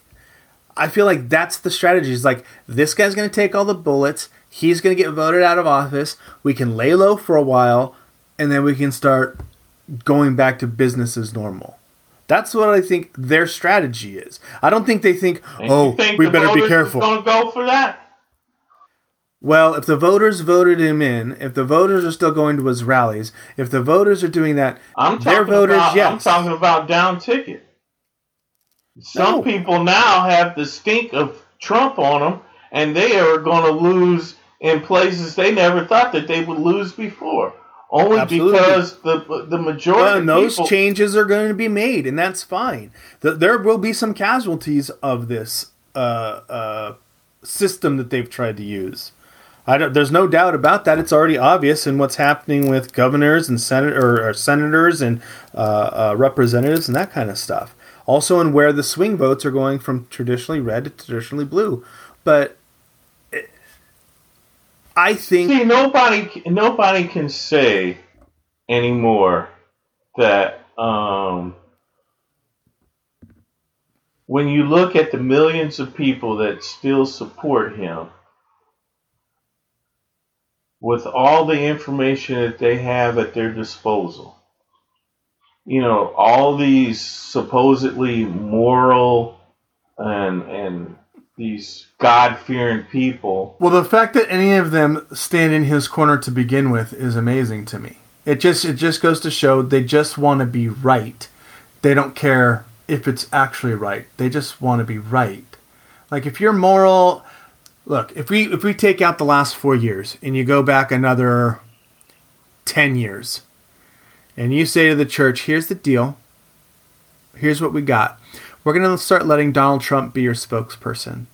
I feel like that's the strategy. Is like this guy's going to take all the bullets. He's going to get voted out of office. We can lay low for a while, and then we can start going back to business as normal. That's what I think their strategy is. I don't think they think,
And
oh,
think
we
the
better be careful.
Going to go for that?
Well, if the voters voted him in, if the voters are still going to his rallies, if the voters are doing that,
I'm talking
voters,
about,
yes.
I'm talking about down ticket. Some
No.
people now have the stink of Trump on them, and they are going to lose in places they never thought that they would lose before. Only
Absolutely.
because the the majority
Well, and those
people,
changes are going to be made, and that's fine. Th- There will be some casualties of this uh, uh, system that they've tried to use. There's no doubt about that. It's already obvious in what's happening with governors and senat- or, or senators and uh, uh, representatives and that kind of stuff. Also, in where the swing votes are going from traditionally red to traditionally blue. But it- I think
See, nobody nobody can say anymore that um, when you look at the millions of people that still support him, with all the information that they have at their disposal, you know, all these supposedly moral and and these God fearing people
Well, the fact that any of them stand in his corner to begin with is amazing to me. It just it just goes to show they just want to be right. They don't care if it's actually right. They just want to be right. Like if you're moral, look, if we if we take out the last 4 years and you go back another 10 years and you say to the church, "Here's the deal. Here's what we got. We're going to start letting Donald Trump be your spokesperson."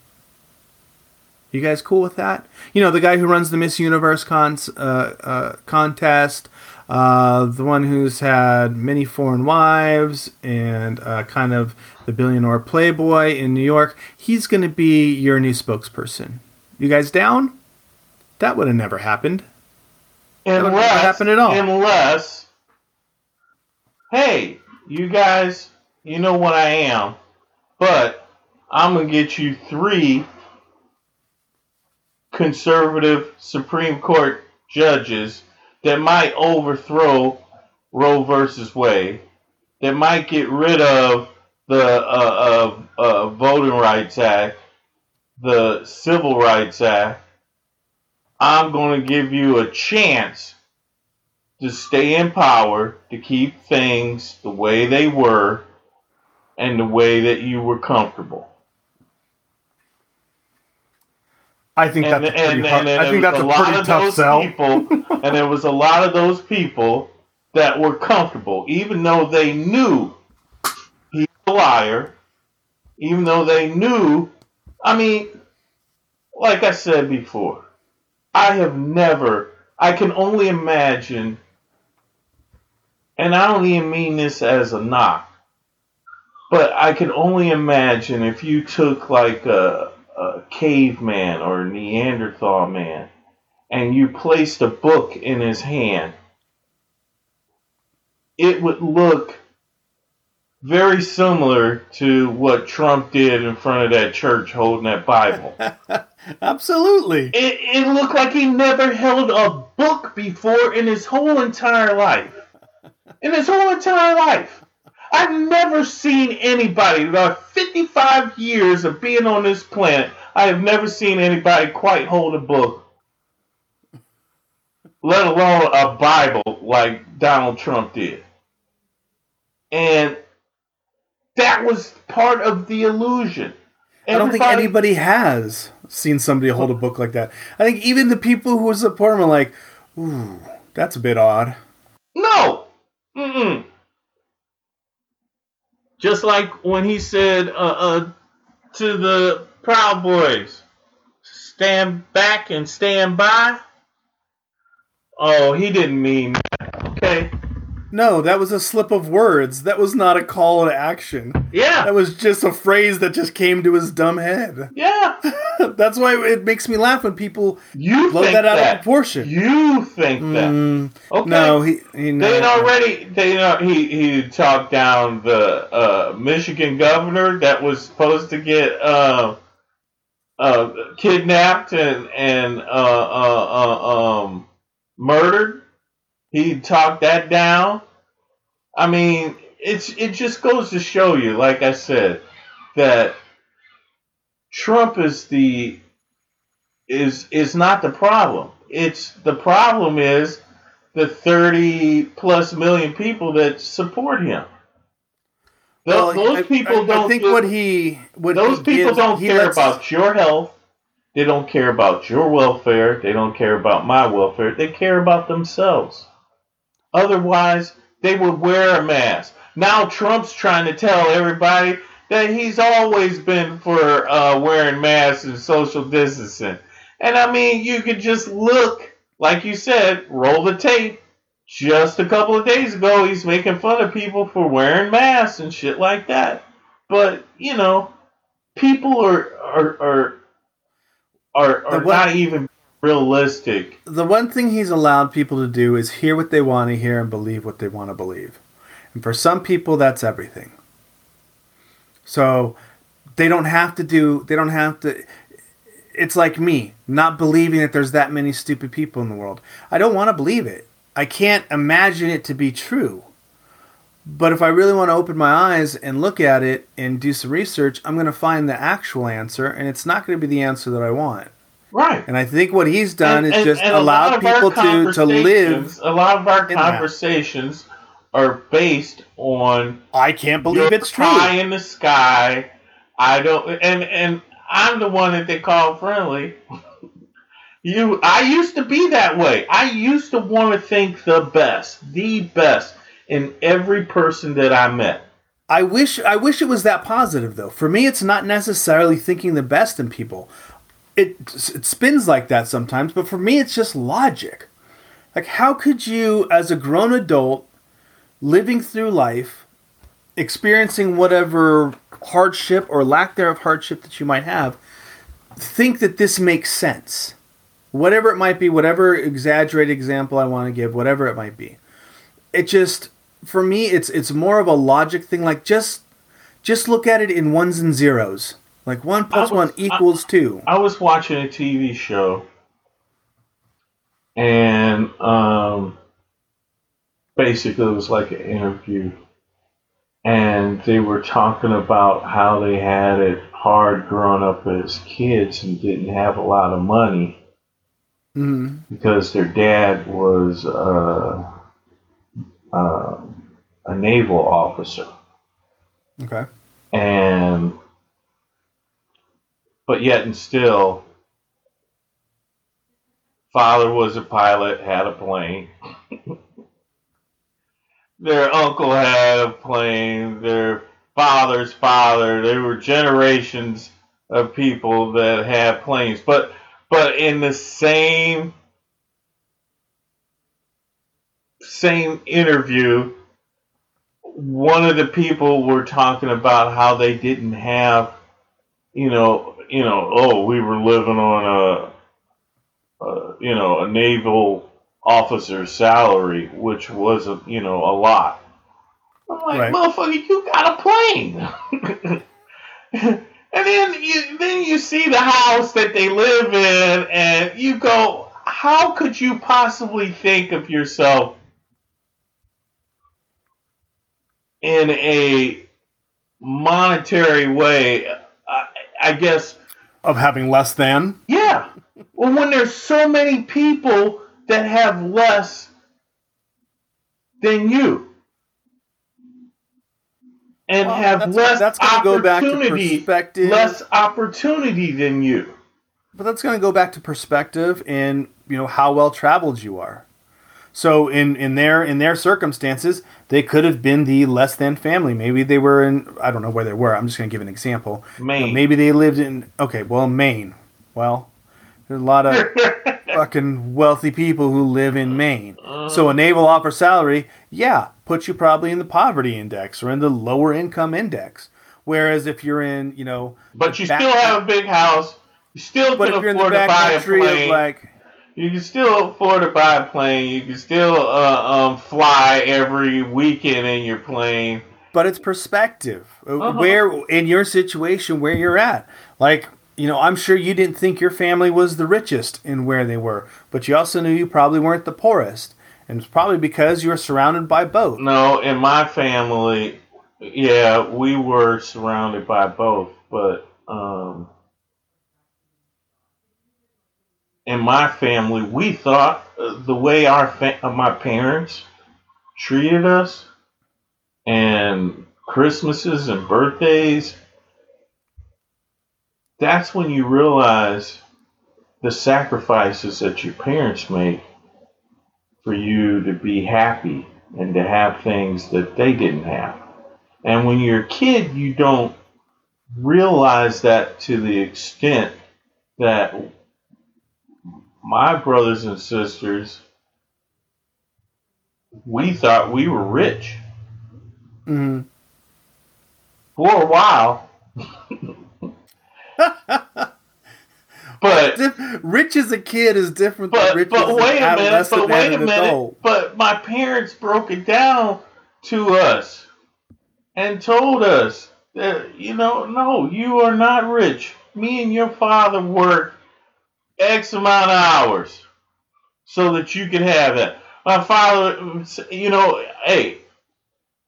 You guys cool with that? You know, the guy who runs the Miss Universe cons, uh, uh, contest, uh, the one who's had many foreign wives, and uh, kind of the billionaire playboy in New York. He's going to be your new spokesperson. You guys down? That would have never happened. would never
unless
happen at all.
unless hey you guys you know what i am but i'm gonna get you three conservative supreme court judges that might overthrow roe versus wade that might get rid of the uh, uh, uh, voting rights act the civil rights act i'm going to give you a chance to stay in power, to keep things the way they were, and the way that you were comfortable.
I think
And,
that's a pretty
and,
I think that's a
lot
pretty
of
tough sell.
People, and there was a lot of those people that were comfortable, even though they knew liar, even though they knew. I mean, like I said before, I have never. I can only imagine, and I don't even mean this as a knock, but I can only imagine if you took like a, a caveman or a Neanderthal man and you placed a book in his hand, it would look very similar to what Trump did in front of that church holding that Bible.
Absolutely.
It, it looked like he never held a book before in his whole entire life. In his whole entire life. I've never seen anybody, in about 55 years of being on this planet, I have never seen anybody quite hold a book, let alone a Bible like Donald Trump did. And that was part of the illusion.
I don't think anybody has seen somebody hold a book like that. I think even the people who support him are like, ooh, that's a bit odd.
No. Mm-mm. Just like when he said uh, uh, to the Proud Boys, stand back and stand by. Oh, he didn't mean that. Okay.
No, that was a slip of words. That was not a call to action.
Yeah.
That was just a phrase that just came to his dumb head.
Yeah.
That's why it makes me laugh when people
You
blow that out
that.
of proportion.
You think that.
Mm,
Okay.
No, he, he no.
They already they know he he talked down the uh, Michigan governor that was supposed to get uh, uh, kidnapped and and uh, uh, uh, um, murdered. He talked that down. I mean, it's it just goes to show you, like I said, that Trump is the is is not the problem. It's the problem is the 30 plus million people that support him. Tho-
Well,
those
I-
people
I,
don't
I think
give-
what he what
those
he
people
gives-
don't care
lets-
about your health. They don't care about your welfare. They don't care about my welfare. They care about themselves. Otherwise, they would wear a mask. Now Trump's trying to tell everybody that he's always been for uh, wearing masks and social distancing. And I mean, you could just look, like you said, roll the tape. Just a couple of days ago, he's making fun of people for wearing masks and shit like that. But you know, people are are are are, are not even realistic.
the one thing he's allowed people to do is hear what they want to hear and believe what they want to believe. And for some people, that's everything. So they don't have to do, they don't have to. It's like me not believing that there's that many stupid people in the world. I don't want to believe it. I can't imagine it to be true. But if I really want to open my eyes and look at it and do some research, I'm going to find the actual answer, and it's not going to be the answer that I want.
Right.
And I think what he's done
And-
is
and-
just
and
people to, to live.
A lot of our
in that.
conversations are based on
I can't believe it's true.
high in the sky. I don't, and and I'm the one that they call friendly. you, I used to be that way. I used to want to think the best, the best in every person that I met.
I wish I wish it was that positive though. For me, it's not necessarily thinking the best in people. It it spins like that sometimes, but for me, it's just logic. Like, how could you, as a grown adult, living through life, experiencing whatever hardship or lack thereof hardship that you might have, think that this makes sense? Whatever it might be, whatever exaggerated example I want to give, whatever it might be. It just for me it's it's more of a logic thing like just just look at it in ones and zeros. Like one plus
was-
one equals two.
I was watching a TV show, and um, basically it was like an interview, and they were talking about how they had it hard growing up as kids and didn't have a lot of money
Mhm.
because their dad was uh, uh, a naval officer
Okay.
and but yet and still father was a pilot had a plane. Their uncle had a plane. Their father's father. There were generations of people that had planes. But but in the same same interview one of the people were talking about how they didn't have, you know, you know, oh, we were living on a, a you know, a naval officer's salary, which was, a, you know, a lot. I'm like,
Right.
motherfucker, you got a plane. and then you then you see the house that they live in, and you go, how could you possibly think of yourself in a monetary way, I, I guess,
Of having less than.
yeah. Well, when there's so many people that have less than you and
Well,
have
that's-
less
that's gonna go back to
opportunity,
perspective.
less opportunity than you.
But that's going to go back to perspective and you know how well traveled you are. So in in their in their circumstances, they could have been the less than family. Maybe they were in I don't know where they were. I'm just going to give an example.
Maine.
Maybe they lived in okay, well Maine. Well, there's a lot of fucking wealthy people who live in Maine. So a naval officer salary, yeah, puts you probably in the poverty index or in the lower income index. Whereas if you're in, you know,
But you
back-
still have a big house. You still
but
can
if you're in the
afford to
back
buy a
country
plane.
of like
You can still afford to buy a plane. You can still uh, um, fly every weekend in your plane.
but it's perspective Uh,
Uh-huh.
where in your situation where you're at like you know i'm sure you didn't think your family was the richest in where they were but you also knew you probably weren't the poorest and it's probably because you were surrounded by both
No, in my family, yeah, we were surrounded by both, but um, in my family, we thought uh, the way our fa- uh, my parents treated us and Christmases and birthdays, that's when you realize the sacrifices that your parents make for you to be happy and to have things that they didn't have. And when you're a kid, you don't realize that to the extent that my brothers and sisters, we thought we were rich.
hmm
For a while. but
rich as a kid is different
but,
than rich
but
as
wait
an
a minute, but wait a minute.
adult.
But my parents broke it down to us and told us that, you know, no, you are not rich. Me and your father worked X amount of hours so that you could have that. My father, you know, hey,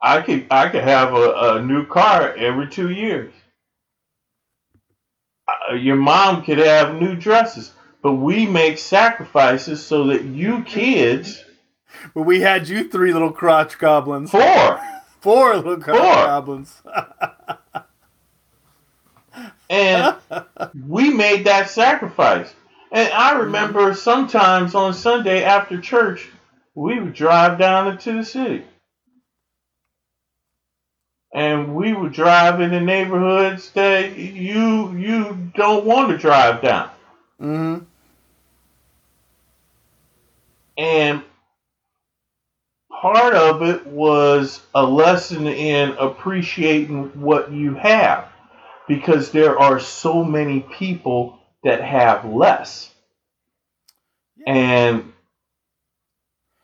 I could I could have a, a new car every two years. Uh, your mom could have new dresses, but we make sacrifices so that you kids
But we had you three little crotch goblins.
four
Four little crotch
Four.
goblins.
and we made that sacrifice. And I remember sometimes on Sunday after church, we would drive down into the city. And we would drive in the neighborhoods that you you don't want to drive down.
hmm
And part of it was a lesson in appreciating what you have because there are so many people that have less. And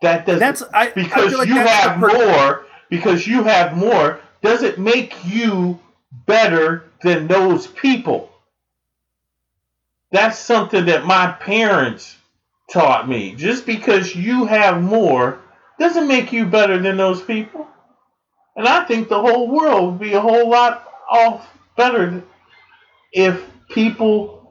that doesn't
That's I I
because
feel like
you have more because you have more doesn't make you better than those people. That's something that my parents taught me. Just because you have more doesn't make you better than those people. And i think the whole world would be a whole lot off better if people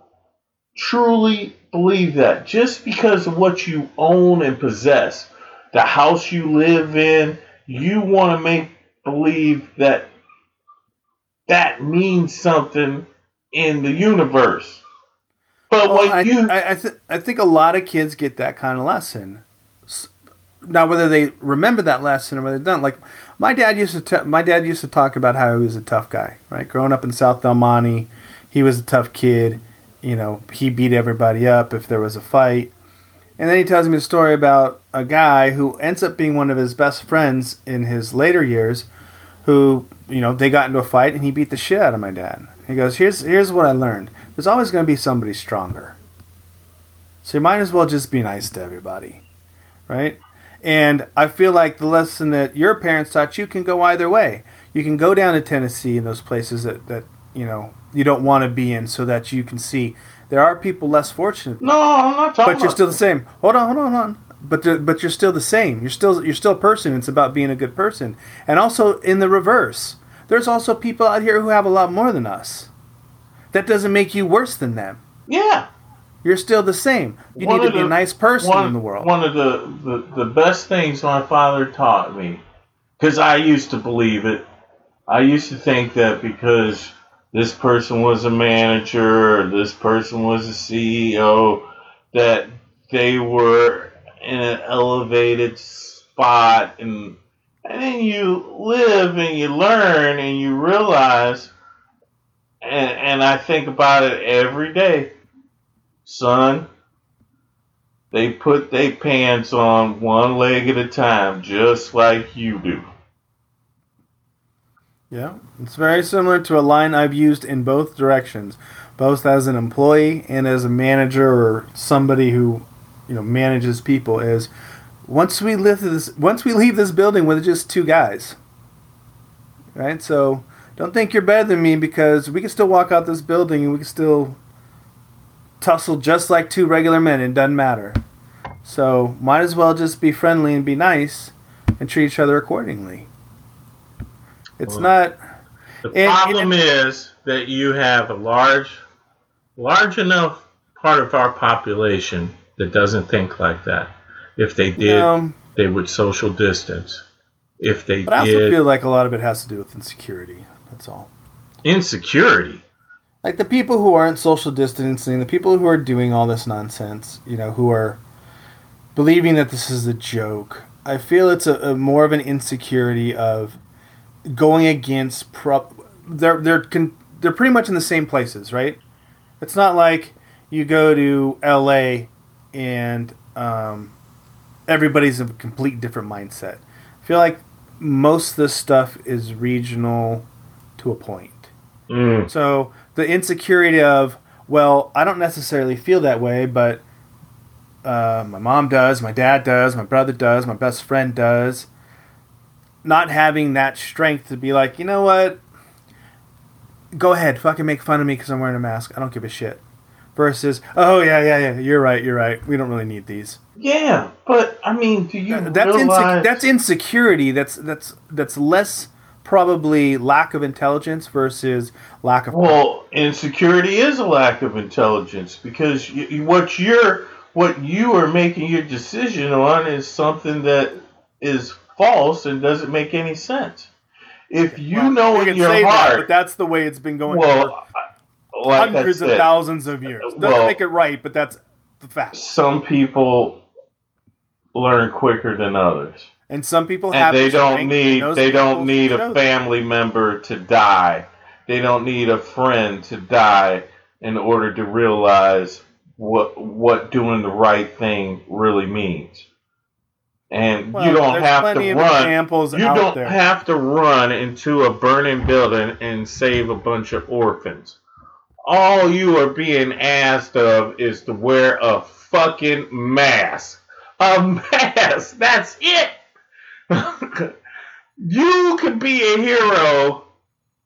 truly believe that just because of what you own and possess the house you live in, you want to make believe that that means something in the universe. But
Well,
when
I,
you
I, I, th- I think a lot of kids get that kind of lesson. Now, whether they remember that lesson or whether they don't, like my dad used to, t- my dad used to talk about how he was a tough guy, right? Growing up in South Del Monte, he was a tough kid. You know, he beat everybody up if there was a fight. And then he tells me a story about a guy who ends up being one of his best friends in his later years, who you know they got into a fight and he beat the shit out of my dad. He goes, "Here's here's what I learned. There's always going to be somebody stronger. So you might as well just be nice to everybody, right?" And I feel like the lesson that your parents taught you can go either way. You can go down to Tennessee in those places that, that you know you don't want to be in, so that you can see there are people less fortunate
no, I'm not talking.
but you're still the same. Hold on, hold on, hold on. But the, but you're still the same. You're still you're still a person. It's about being a good person. And also in the reverse, there's also people out here who have a lot more than us. That doesn't make you worse than them.
yeah.
You're still the same. You
One
need to be a nice person
one,
in the world.
One of the, the, the best things my father taught me, because I used to believe it, I used to think that because this person was a manager this person was a CEO, that they were in an elevated spot. And, and then you live and you learn and you realize, and, and I think about it every day son, they put their pants on one leg at a time, just like you do.
Yeah, it's very similar to a line I've used in both directions, both as an employee and as a manager or somebody who, you know, manages people. Is once we live this, once we leave this building with just two guys, right? So don't think you're better than me because we can still walk out this building and we can still tussle just like two regular men. It doesn't matter. So might as well just be friendly and be nice and treat each other accordingly. It's
Well,
not.
The problem is that you have a large, large enough part of our population that doesn't think like that. If they did,
No,
they would social distance. If they
but I also
did,
feel like a lot of it has to do with insecurity. That's all.
insecurity.
Like the people who aren't social distancing, the people who are doing all this nonsense, you know, who are believing that this is a joke. I feel it's a, a more of an insecurity of going against. They're they're con- they're pretty much in the same places, right? It's not like you go to L.A. and um, everybody's of a complete different mindset. I feel like most of this stuff is regional to a point.
Mm.
So the insecurity of, well, I don't necessarily feel that way, but uh, my mom does, my dad does, my brother does, my best friend does. Not having that strength to be like, you know what? Go ahead, fucking make fun of me because I'm wearing a mask. I don't give a shit. Versus, oh yeah, yeah, yeah, you're right, you're right. We don't really need these.
Yeah, but I mean, do you
That's
realize?
inse- that's insecurity. That's that's that's less probably lack of intelligence versus lack of.
Well, insecurity is a lack of intelligence because you- what you're what you are making your decision on is something that is false and doesn't make any sense. If you
Well,
know in your
say that,
heart,
but that's the way it's been going for
like
hundreds of thousands of years. Doesn't
Well-
make it right, but that's the fact.
some people learn quicker than others.
And some people have
and they don't need they don't need a family member to die they don't need a friend to die in order to realize what what doing the right thing really means and
Well,
you don't have to run
examples
you don't
there.
have to run into a burning building and save a bunch of orphans all you are being asked of is to wear a fucking mask a mask that's it you could be a hero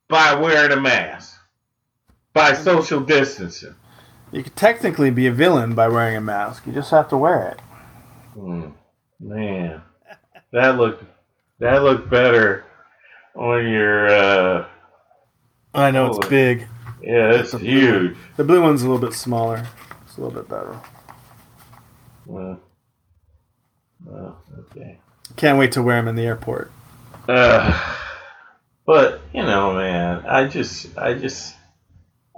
by wearing a mask, by social distancing.
You could technically be a villain by wearing a mask. You just have to wear it.
Hmm, man, that looked that looked better on your. uh
I know
Oh.
it's big.
Yeah, it's
a blue
huge.
The blue one's a little bit smaller. It's a little bit better.
Well, well, okay.
Can't wait to wear them in the airport.
Uh, but you know, man, I just, I just,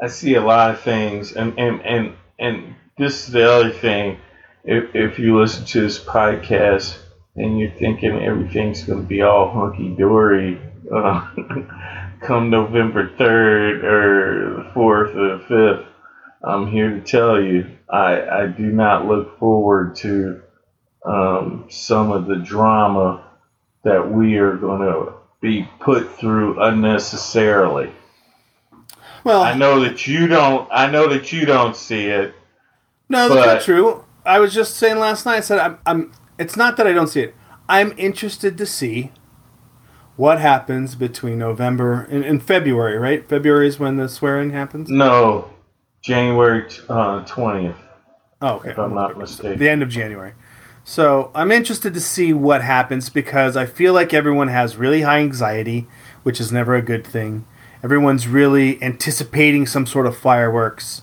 I see a lot of things, and and and and this is the other thing. If if you listen to this podcast and you're thinking everything's going to be all hunky dory, uh, come November third or the fourth or the fifth, I'm here to tell you, I I do not look forward to um, some of the drama that we are going to be put through unnecessarily.
Well,
I know that you don't. I know that you don't see it.
No, that's true. I was just saying last night. I said I'm, I'm. It's not that I don't see it. I'm interested to see what happens between November and, and February. Right? February is when the swearing happens.
No, January uh, twentieth.
Oh, okay.
If I'm not mistaken.
The end of January. So I'm interested to see what happens because I feel like everyone has really high anxiety, which is never a good thing. Everyone's really anticipating some sort of fireworks,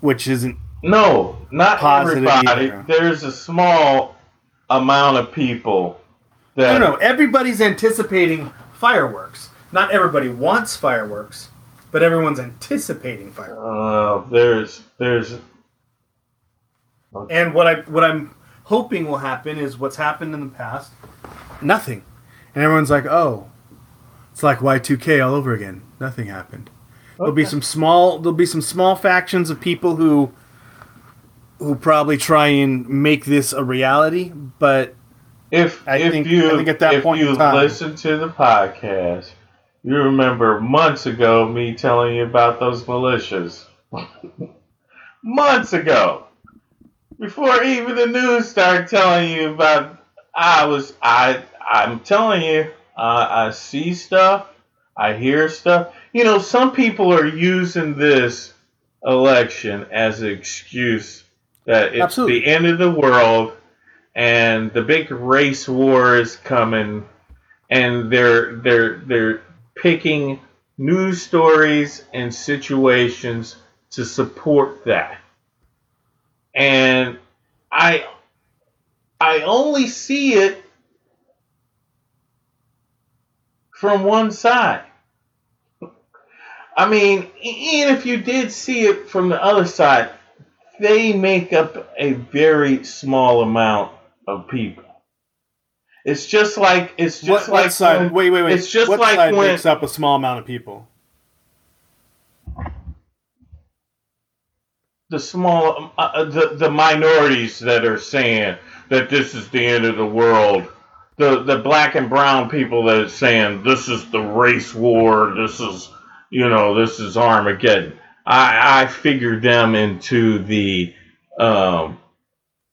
which isn't
No, not
Positive
everybody.
either.
There's a small amount of people that
No, no, everybody's anticipating fireworks. Not everybody wants fireworks, but everyone's anticipating fireworks.
Uh, there's there's
And what I what I'm hoping will happen is what's happened in the past. Nothing. And everyone's like, "Oh, it's like Y2K all over again. Nothing happened." There'll be some small there'll be some small factions of people who who probably try and make this a reality, but
If
I
if
think-
you
I think at that
if
point
you
time-
listen to the podcast, you remember months ago me telling you about those militias. months ago, before even the news started telling you about, I was I I'm telling you, uh, I see stuff, I hear stuff. You know, some people are using this election as an excuse that it's
Absolutely.
the end of the world and the big race war is coming and they're they're they're picking news stories and situations to support that and I I only see it from one side. I mean, even if you did see it from the other side, they make up a very small amount of people. It's just like it's just
what,
like
what side?
when-
wait, wait, wait.
It's just
what
like
side
when
makes up a small amount of people?
the small uh, uh, the the minorities that are saying that this is the end of the world the the black and brown people that are saying this is the race war this is you know this is armageddon i i figured them into the um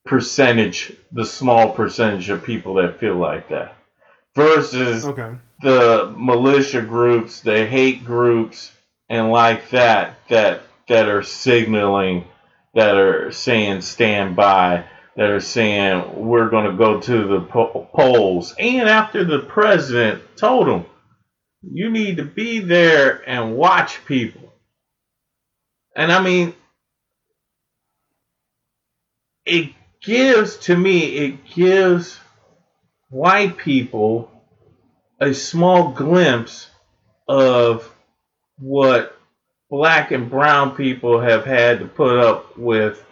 percentage the small percentage of people that feel like that versus
Okay.
the militia groups, the hate groups, and like that that that are signaling, that are saying stand by, that are saying we're going to go to the po- polls. And after the president told them, you need to be there and watch people. And I mean, it gives to me, it gives white people a small glimpse of what black and brown people have had to put up with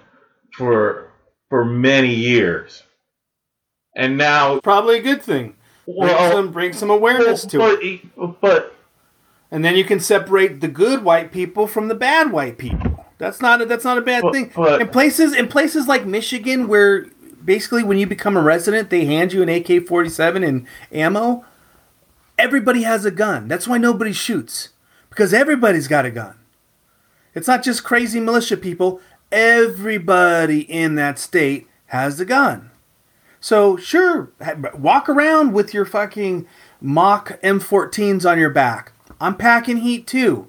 for for many years. And now
Probably a good thing. Bring,
well,
some, bring some awareness to it.
but, but
And then you can separate the good white people from the bad white people. That's not a, that's not a bad
But-
thing.
but-
in places in places like Michigan, where basically when you become a resident, they hand you an AK forty seven and ammo. Everybody has a gun. That's why nobody shoots because everybody's got a gun. It's not just crazy militia people. Everybody in that state has a gun. So sure, walk around with your fucking mock M14s on your back. I'm packing heat too.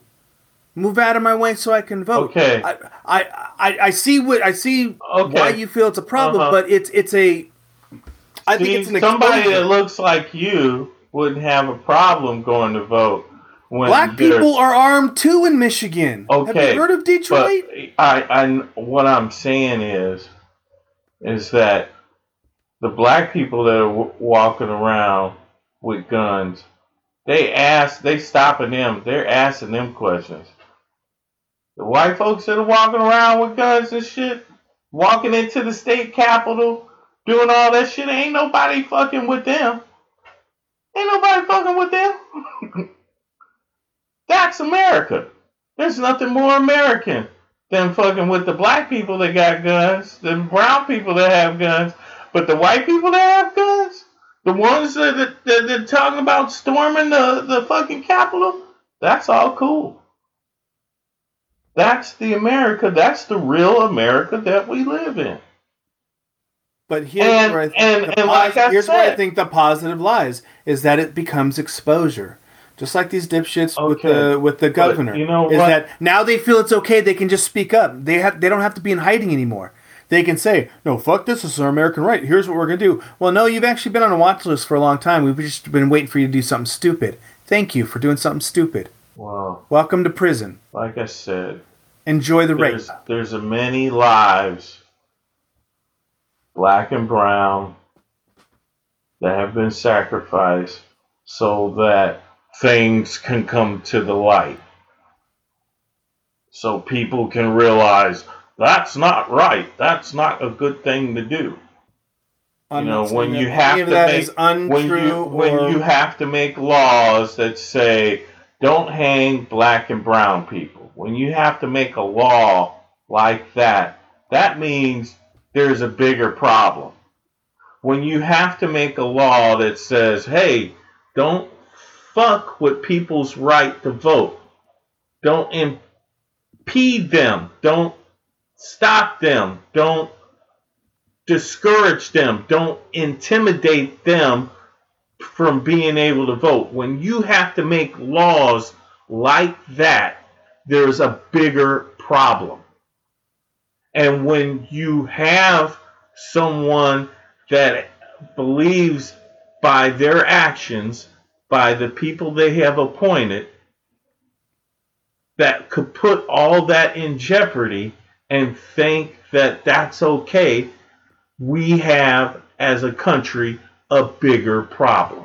Move out of my way so I can vote.
Okay.
I I, I, I see what I see
Okay.
why you feel it's a problem,
Uh-huh.
but it's it's a I think it's an
somebody
exposure.
that looks like you wouldn't have a problem going to vote when
Black people are armed too in Michigan. Have
Okay,
you heard of Detroit?
I, I, what I'm saying is, is that the black people that are w- walking around with guns, they ask, they stopping them, they're asking them questions. The white folks that are walking around with guns and shit, walking into the state capitol, doing all that shit, ain't nobody fucking with them. Ain't nobody fucking with them. That's America. There's nothing more American than fucking with the black people that got guns, the brown people that have guns, but the white people that have guns, the ones that that, that, that talking about storming the, the fucking Capitol, that's all cool. That's the America. That's the real America that we live in.
But here's
And-
where I think
and-
the
and like I
here's where I think the positive lies is that it becomes exposure. Just like these dipshits with the with the governor.
you know
is
what?
that now they feel it's okay, they can just speak up. They have they don't have to be in hiding anymore. They can say, No, fuck this, this is our American right. Here's what we're gonna do. Well no, you've actually been on a watch list for a long time. We've just been waiting for you to do something stupid. Thank you for doing something stupid.
Well,
Welcome to prison.
like I said,
Enjoy the rape.
there's there's a many lives, black and brown, that have been sacrificed so that things can come to the light. So people can realize that's not right. That's not a good thing to do.
I'm
you know, when you have to make when you when you have to make laws that say don't hang black and brown people. When you have to make a law like that, that means there's a bigger problem. When you have to make a law that says, "Hey, don't fuck with people's right to vote. Don't impede them. Don't stop them. Don't discourage them. Don't intimidate them from being able to vote. When you have to make laws like that, there's a bigger problem. And when you have someone that believes by their actions, by the people they have appointed, that could put all that in jeopardy and think that that's okay, we have, as a country, a bigger problem.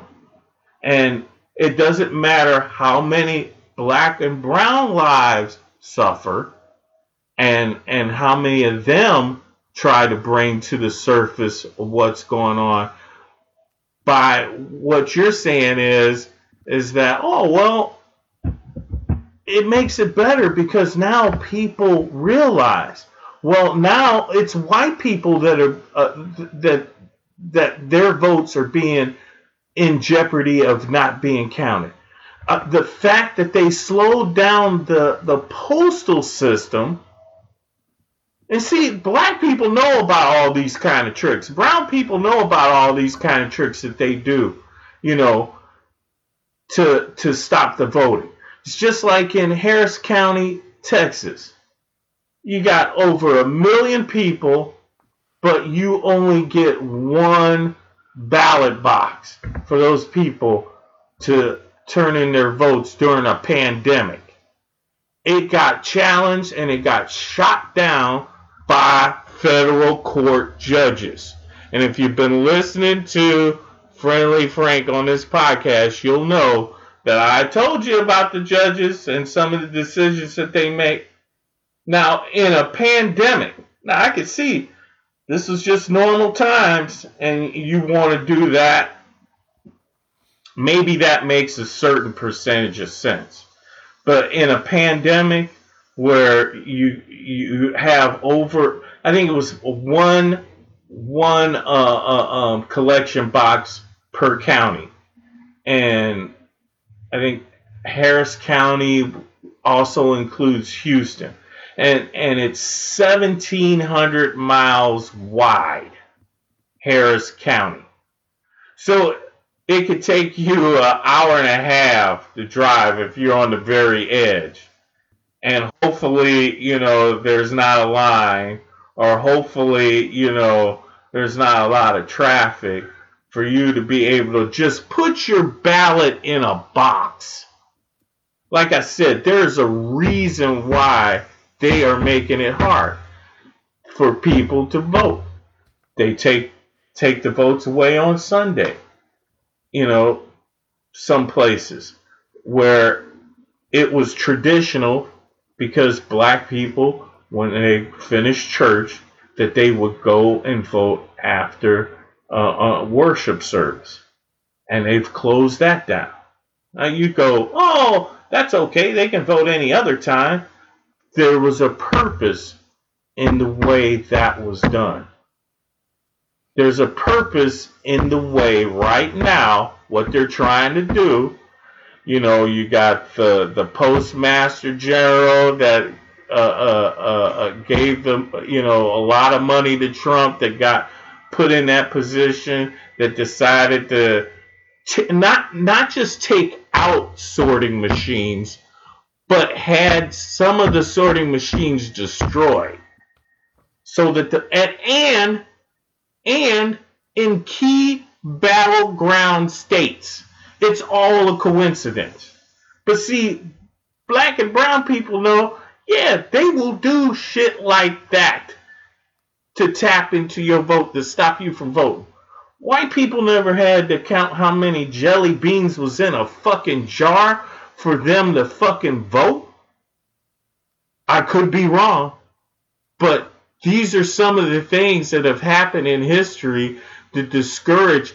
And it doesn't matter how many black and brown lives suffer and and how many of them try to bring to the surface what's going on by what you're saying is is that oh well it makes it better because now people realize well now it's white people that are uh, that that their votes are being in jeopardy of not being counted uh, the fact that they slowed down the the postal system and see, black people know about all these kind of tricks. Brown people know about all these kind of tricks that they do, you know, to to stop the voting. It's just like in Harris County, Texas. You got over a million people, but you only get one ballot box for those people to turn in their votes during a pandemic. It got challenged and it got shot down by federal court judges. And if you've been listening to Friendly Frank on this podcast, you'll know that I told you about the judges and some of the decisions that they make. Now, in a pandemic, now I can see this is just normal times and you want to do that. Maybe that makes a certain percentage of sense. But in a pandemic, where you you have over I think it was one one uh, uh, um, collection box per county, and I think Harris County also includes Houston, and and it's seventeen hundred miles wide, Harris County. So it could take you an hour and a half to drive if you're on the very edge. And hopefully, you know, there's not a line, or hopefully, you know, there's not a lot of traffic for you to be able to just put your ballot in a box. Like I said, there's a reason why they are making it hard for people to vote. They take take the votes away on Sunday. You know, some places where it was traditional because black people, when they finished church, that they would go and vote after uh, worship service. And they've closed that down. Now you go, oh, that's okay. They can vote any other time. There was a purpose in the way that was done. There's a purpose in the way right now, what they're trying to do you know, you got the the postmaster general that uh, uh, uh, uh, gave them, you know, a lot of money to Trump that got put in that position that decided to t- not not just take out sorting machines, but had some of the sorting machines destroyed, so that the and and, and in key battleground states it's all a coincidence. But see, black and brown people know, yeah, they will do shit like that to tap into your vote, to stop you from voting. White people never had to count how many jelly beans was in a fucking jar for them to fucking vote. I could be wrong, but these are some of the things that have happened in history to discourage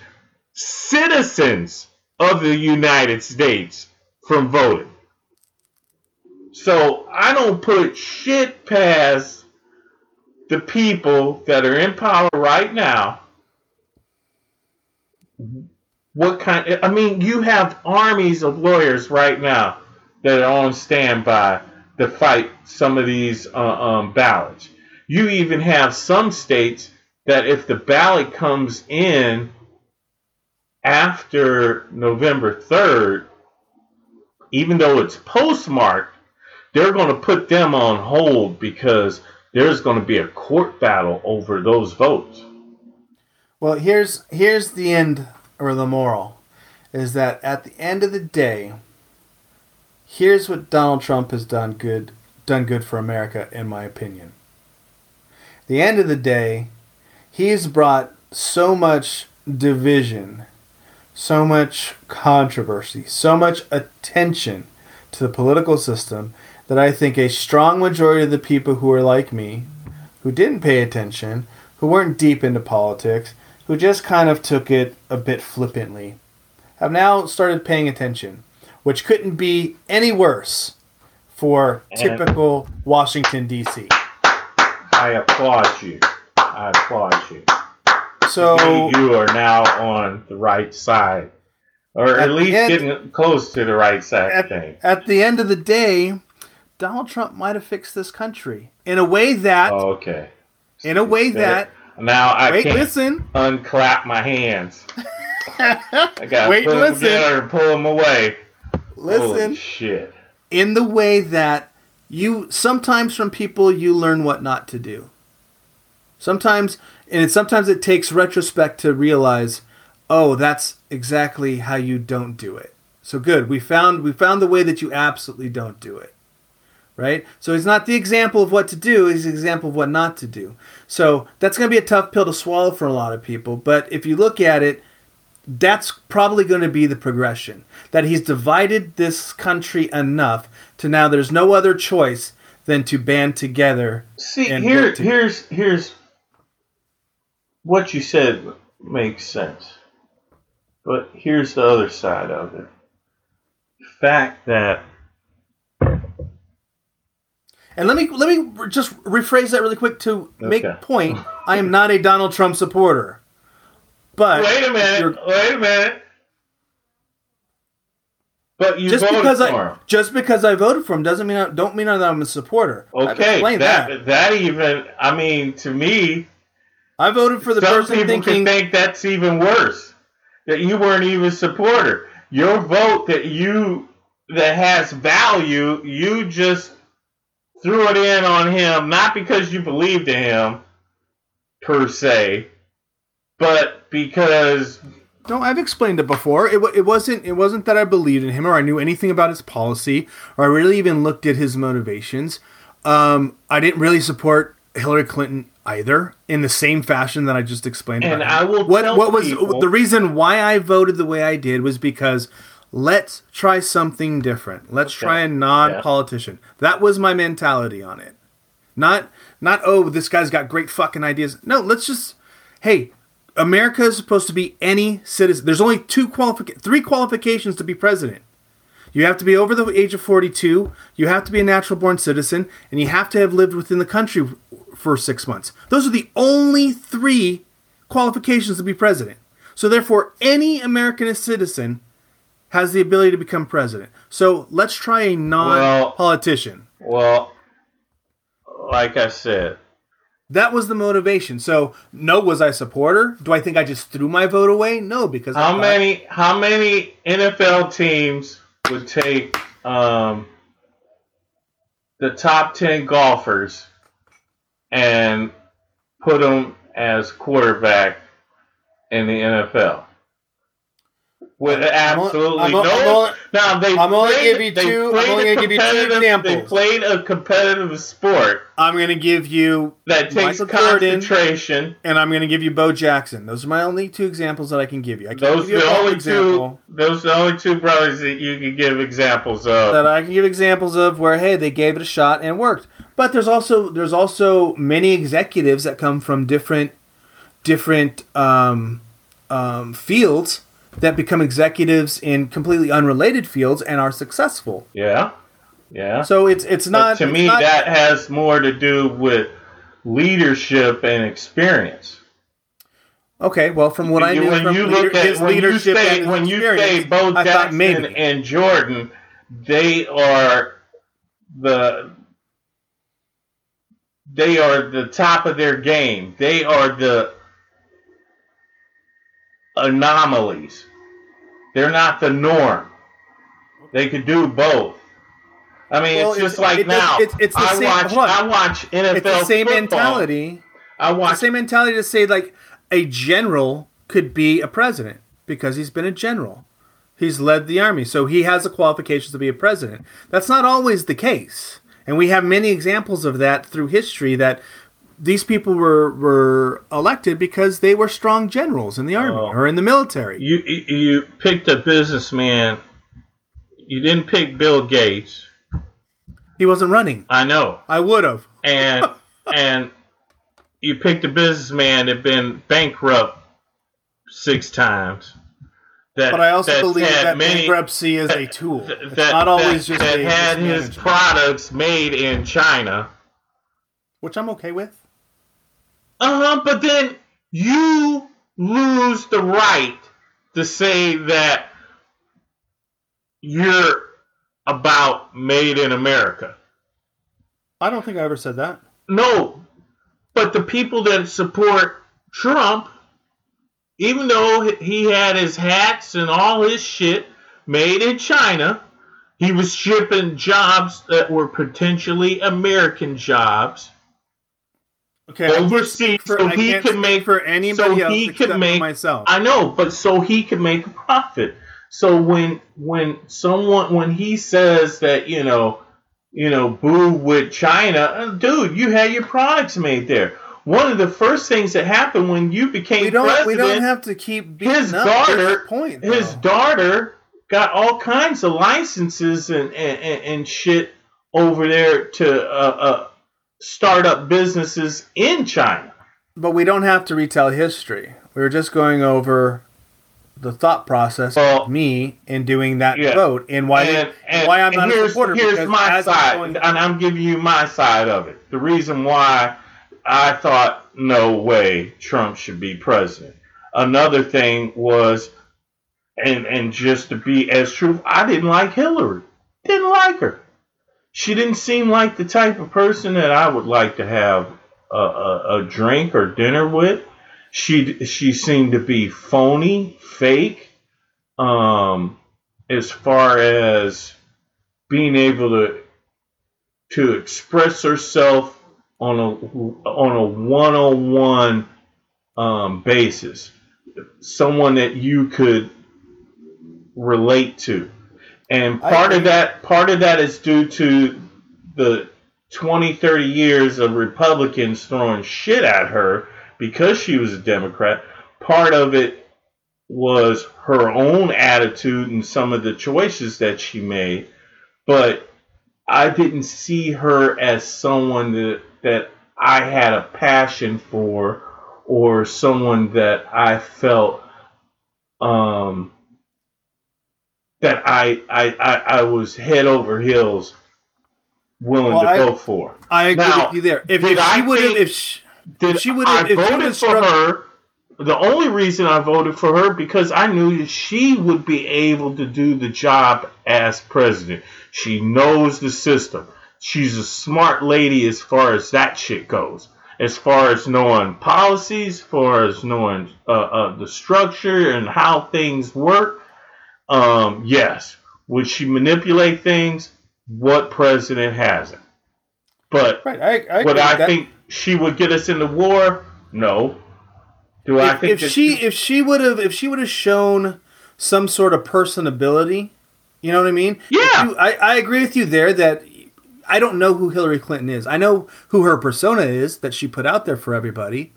citizens of the United States from voting. So I don't put shit past the people that are in power right now. What kind? I mean, you have armies of lawyers right now that are on standby to fight some of these uh, um, ballots. You even have some states that if the ballot comes in after November 3rd, even though it's postmarked, they're going to put them on hold because there's going to be a court battle over those votes.
Well, here's here's the end or the moral is that at the end of the day, here's what Donald Trump has done good done good for America in my opinion. the end of the day, he's brought so much division, so much controversy, so much attention to the political system that I think a strong majority of the people who are like me, who didn't pay attention, who weren't deep into politics, who just kind of took it a bit flippantly, have now started paying attention, which couldn't be any worse for typical Washington, D.C.
I applaud you. I applaud you.
So
you are now on the right side, or at,
At
least
end-
getting close to the right side.
at, at the end of the day, Donald Trump might have fixed this country in a way that,
Oh, okay.
in a way that,
Now I
wait,
can't
listen,
unclap my hands. I
Wait,
put them
listen.
together and pull them away. Holy
listen,
shit.
in the way that you sometimes from people you learn what not to do. Sometimes, and it, sometimes it takes retrospect to realize, oh, that's exactly how you don't do it. So good, we found we found the way that you absolutely don't do it. Right? So he's not the example of what to do, he's the example of what not to do. So that's going to be a tough pill to swallow for a lot of people, but if you look at it, that's probably going to be the progression. That he's divided this country enough to now there's no other choice than to band together.
See, here,
together.
here's here's what you said makes sense, but here's the other side of it. The fact that
And let me let me just rephrase that really quick to make
Okay.
point. I am not a Donald Trump supporter, but
wait a minute,
you're-
wait a minute, but you
just
voted
because
for
I
him.
just because I voted for him doesn't mean I, don't mean that I'm a supporter. I've
Okay,
explained
that, that even I mean to me,
I voted for the
some
person
people
thinking
can think that's even worse. That you weren't even a supporter. Your vote that you that has value, you just threw it in on him, not because you believed in him per se, but because
No, I've explained it before. It, it wasn't it wasn't that I believed in him or I knew anything about his policy or I really even looked at his motivations. Um, I didn't really support Hillary Clinton either in the same fashion that I just explained.
And I will
what what was
people-
the reason why I voted the way I did was because let's try something different. Let's
Okay.
try a non-politician. That was my mentality on it. Not not oh this guy's got great fucking ideas. No, let's just hey, America is supposed to be any citizen. There's only two qualific three qualifications to be president. You have to be over the age of 42, you have to be a natural born citizen, and you have to have lived within the country for 6 months. Those are the only 3 qualifications to be president. So therefore any American citizen has the ability to become president. So let's try a non-politician.
well, like I said,
That was the motivation. So, no, was I a supporter? Do I think I just threw my vote away? No, because
How
thought-
many how many NFL teams would take um, the top ten golfers and put them as quarterback in the NFL? With
I'm
absolutely
I'm o-
no.
I'm only-
now they
I'm only
played-
give you two- I'm only gonna give you two
competitive- They played a competitive sport
I'm going to give you
that takes
Michael
concentration.
and I'm going to give you Bo Jackson. Those are my only two examples that I can give you. I
Those
give you
are the only
example
two. Those are the only two brothers that you can give examples of.
that I can give examples of where hey they gave it a shot and it worked. But there's also there's also many executives that come from different different um, um, fields that become executives in completely unrelated fields and are successful.
Yeah, yeah.
So it's it's
But
not
to
it's
me,
not-
that has more to do with leadership and experience.
okay. Well, from what I
You-
knew
when
from
you
leader-
look at
his
when you
leadership
say
and his
when you say Bo
I
Jackson
maybe.
and Jordan, they are the they are the top of their game. They are the anomalies. They're not the norm. They could do both. I mean,
Well,
it's just
it's-
like
it does-
now.
it's- it's the
I
same-
watch. I watch NFL
it's the same
football.
mentality.
I
the
watch
same mentality to say like a general could be a president because he's been a general. He's led the army, so he has the qualifications to be a president. That's not always the case, and we have many examples of that through history. That these people were were elected because they were strong generals in the army
Oh.
or in the military.
You you picked a businessman. You didn't pick Bill Gates.
He wasn't running.
I know,
I would have.
and and you picked a businessman that been bankrupt six times. That,
But I also believe that
many-
bankruptcy is a tool.
that-
It's
that-
not always just
that had his products made in China.
which I'm okay with.
Uh huh. But then you lose the right to say that you're about made in America.
I don't think I ever said that.
No, but the people that support Trump, even though he had his hats and all his shit made in China, he was shipping jobs that were potentially American jobs
Okay,
overseas,
for,
so he could make
for anybody
so
else
he could make
myself.
I know, but so he could make a profit. So when when someone when he says that you know you know boo with China, uh, dude, you had your products made there. One of the first things that happened when you became
we don't.
president,
We don't have to keep
his daughter,
point.
his daughter got all kinds of licenses and and, and, and shit over there to uh, uh, start up businesses in China.
But we don't have to retell history. We were just going over the thought process
Well,
of me in doing that
yeah.
vote and why
and, and
why I'm not a supporter.
Here's my
I'm
side,
going-
and I'm giving you my side of it. The reason why I thought no way Trump should be president. Another thing was, and and just to be as true, I didn't like Hillary. Didn't like her. She didn't seem like the type of person that I would like to have a, a, a drink or dinner with. She she seemed to be phony, fake. Um, as far as being able to to express herself on a on a one on one basis, someone that you could relate to, and part of that part of that is due to the 20, 30 years of Republicans throwing shit at her because she was a Democrat. Part of it was her own attitude and some of the choices that she made, but I didn't see her as someone that, that I had a passion for or someone that I felt um, that I, I, I, I was head over heels willing
Well,
to
I-
vote for.
I agree
Now,
with you there. If, if she would have, if she,
Did
she would've-
I voted for her? The only reason I voted for her because I knew that she would be able to do the job as president. She knows the system. She's a smart lady as far as that shit goes. As far as knowing policies, as far as knowing uh, uh, the structure and how things work. Um, yes. Would she manipulate things? What president hasn't? But
right, I, I
would I
that.
think she would get us into war? No. Do I think
if
that
she if she would have if she would have shown some sort of personability, you know what I mean?
Yeah.
you- I, I agree with you there that I don't know who Hillary Clinton is. I know who her persona is that she put out there for everybody.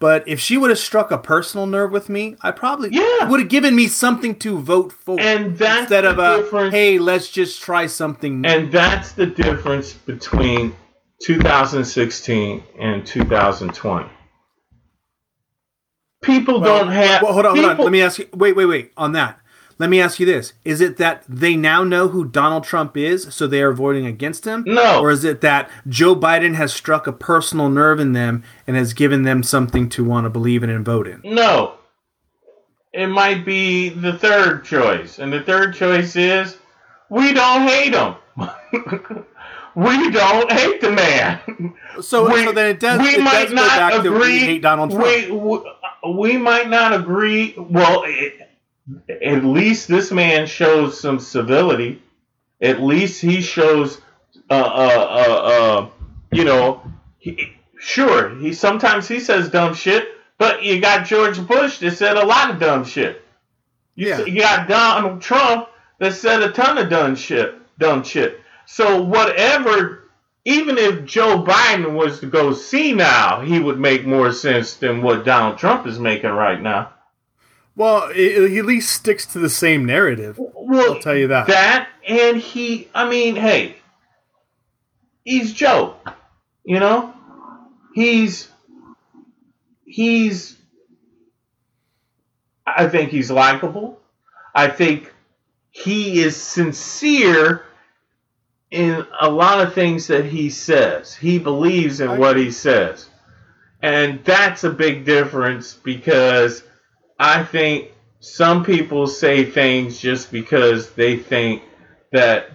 But if she would have struck a personal nerve with me, I probably
Yeah.
would have given me something to vote for.
And that's
instead of a
difference-
hey, let's just try something new.
And that's the difference between 2016 and 2020. People
Well,
don't have.
Well, hold on, hold on. Let me ask you. Wait, wait, wait. On that, let me ask you this: Is it that they now know who Donald Trump is, so they are voting against him?
No.
Or is it that Joe Biden has struck a personal nerve in them and has given them something to want to believe in and vote in?
No. It might be the third choice. And the third choice is we don't hate him. we don't hate the man.
So, so then it does.
we
it
might
does go
not
back
agree.
to we hate Donald Trump.
We, we, we might not agree. Well, it, at least this man shows some civility. At least he shows, uh, uh, uh, uh you know, he, sure, he sometimes he says dumb shit, but you got George Bush that said a lot of dumb shit. You,
Yeah.
you got Donald Trump that said a ton of dumb shit, dumb shit. So whatever even if Joe Biden was to go see now, he would make more sense than what Donald Trump is making right now.
Well, it, he at least sticks to the same narrative.
Well,
I'll tell you that.
That and he, I mean, hey, he's Joe. You know, he's he's. I think he's likable. I think he is sincere in a lot of things that he says. He believes in what he says. And that's a big difference because I think some people say things just because they think that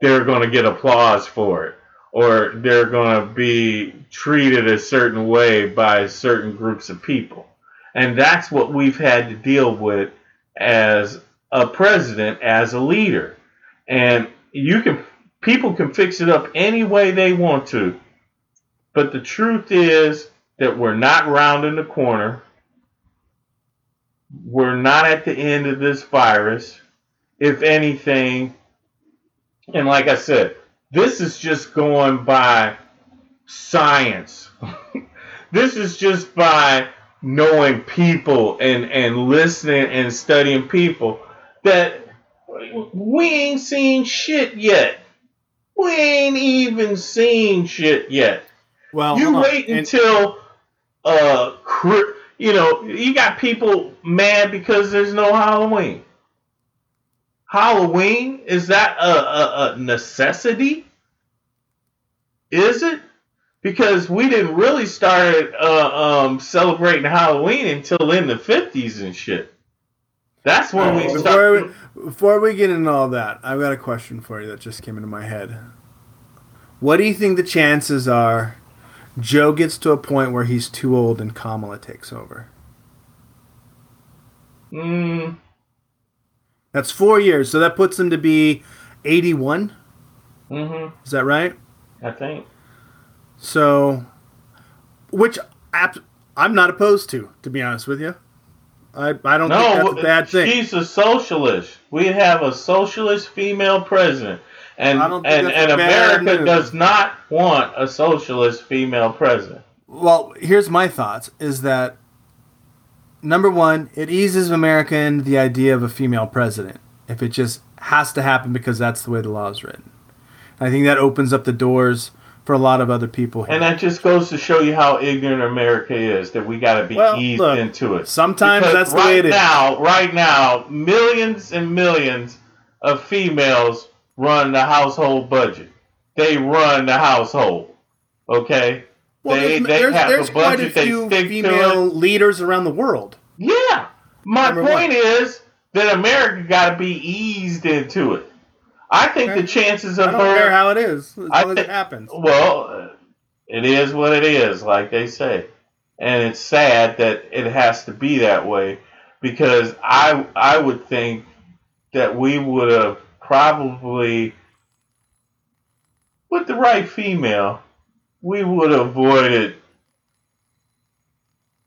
they're going to get applause for it or they're going to be treated a certain way by certain groups of people. And that's what we've had to deal with as a president, as a leader. And you can people can fix it up any way they want to. But the truth is that we're not rounding the corner. We're not at the end of this virus. If anything, and like I said, this is just going by science. this is just by knowing people and, and listening and studying people that we ain't seen shit yet. We ain't even seen shit yet.
Well,
you wait
And-
until uh, you know, you got people mad because there's no Halloween. Halloween is that a, a, a necessity? Is it? Because we didn't really start uh, um, celebrating Halloween until in the fifties and shit. That's when we started.
we, before we get into all that, I've got a question for you that just came into my head. What do you think the chances are Joe gets to a point where he's too old and Kamala takes over?
Mm,
That's four years, so that puts him to be 81.
hmm
Is that right?
I think.
So, which I'm not opposed to, to be honest with you. I, I don't think
No,
that's a bad thing.
she's a socialist. We have a socialist female president, and
I don't think
and, and America
move.
does not want a socialist female president.
Well, here's my thoughts: is that number one, it eases America into the idea of a female president if it just has to happen because that's the way the law is written. I think that opens up the doors for a lot of other people here.
And that just goes to show you how ignorant America is. That we got to be
Well,
eased
look,
into it.
sometimes
Because
that's the
right
way it is.
now, right now, millions and millions of females run the household budget. They run the household. Okay.
well,
they
there's,
they
there's,
have
there's
a
quite a
budget. They
few
stick to
female
it.
leaders around the world.
Yeah. My
Number
point
one.
is that America got to be eased into it. I think
Okay.
the chances
I
of
don't
her.
care how it is, as
I
long as it happens.
Well, uh, it is what it is, like they say, and it's sad that it has to be that way because I I would think that we would have probably with the right female, we would have avoided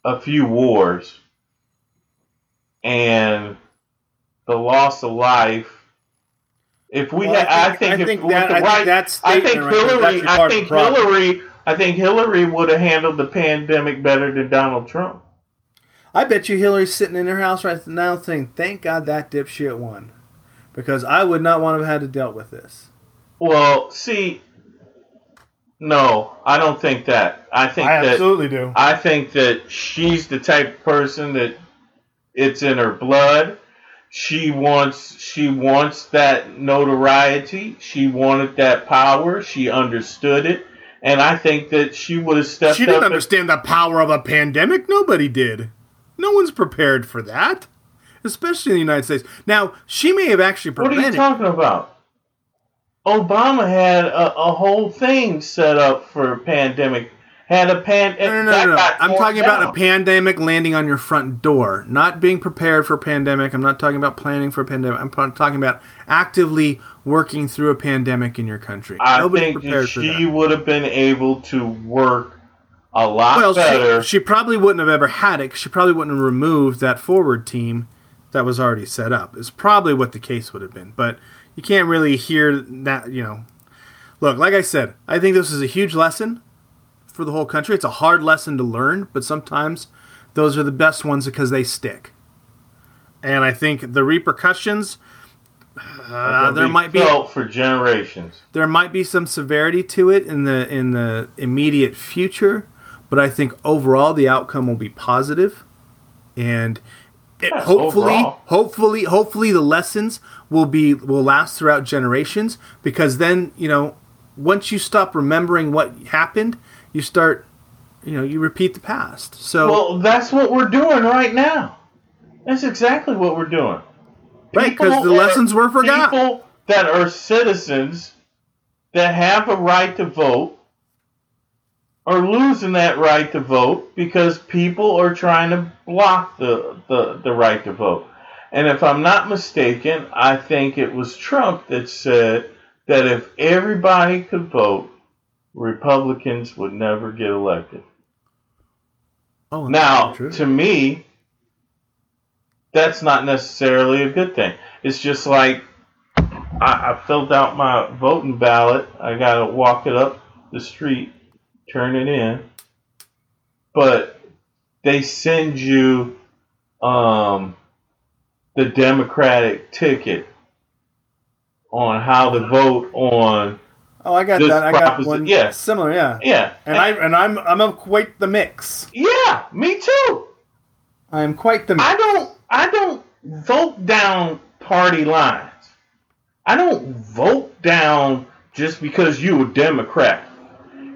a few wars and the loss of life. If we
Well,
had, I think,
I
if
think
with
that-
the
I think
right,
that
I think
right there is
Hillary, I think. Hillary, I think Hillary would have handled the pandemic better than Donald Trump.
I bet you Hillary's sitting in her house right now saying, "Thank God that dipshit won," because I would not want to have had to deal with this.
Well, see, no, I don't think that. I think
I
that
absolutely do.
I think that she's the type of person that it's in her blood. She wants she wants that notoriety. She wanted that power. She understood it, and I think that she would have stepped
She didn't
and-
understand the power of a pandemic. Nobody did. No one's prepared for that, especially in the United States. Now, she may have actually prevented.
What are you talking about? Obama had a, a whole thing set up for a pandemic. Had a pan.
No, no, no, no, no. I'm talking about a pandemic landing on your front door, not being prepared for a pandemic. I'm not talking about planning for a pandemic. I'm talking about actively working through a pandemic in your country.
I
Nobody's
think
prepared for that.
she would have been able to work a lot
Well,
better.
she, she probably wouldn't have ever had it. 'cause She probably wouldn't have removed that forward team that was already set up. Is probably what the case would have been. But you can't really hear that. You know, Look, like I said, I think this is a huge lesson for the whole country. It's a hard lesson to learn, but sometimes those are the best ones because they stick. And I think the repercussions uh, there
be
might be
felt for generations.
there might be some severity to it in the in the immediate future, but I think overall the outcome will be positive, and it, hopefully,
overall.
hopefully, hopefully the lessons will be will last throughout generations because then you know once you stop remembering what happened, you start you know you repeat the past. So
Well, that's what we're doing right now. That's exactly what we're doing.
right because the lessons were forgotten.
People that are citizens that have a right to vote are losing that right to vote because people are trying to block the, the, the right to vote. And if I'm not mistaken, I think it was Trump that said that if everybody could vote, Republicans would never get elected.
Oh,
Now, to me, that's not necessarily a good thing. It's just like I, I filled out my voting ballot. I got to walk it up the street, turn it in. But they send you um, the Democratic ticket on how to vote on.
oh, I got that. I got one
yeah.
similar. Yeah,
Yeah.
and I and I'm I'm of quite the mix.
yeah, me too.
I am quite the mix.
I don't I don't vote down party lines. I don't vote down just because you're a Democrat.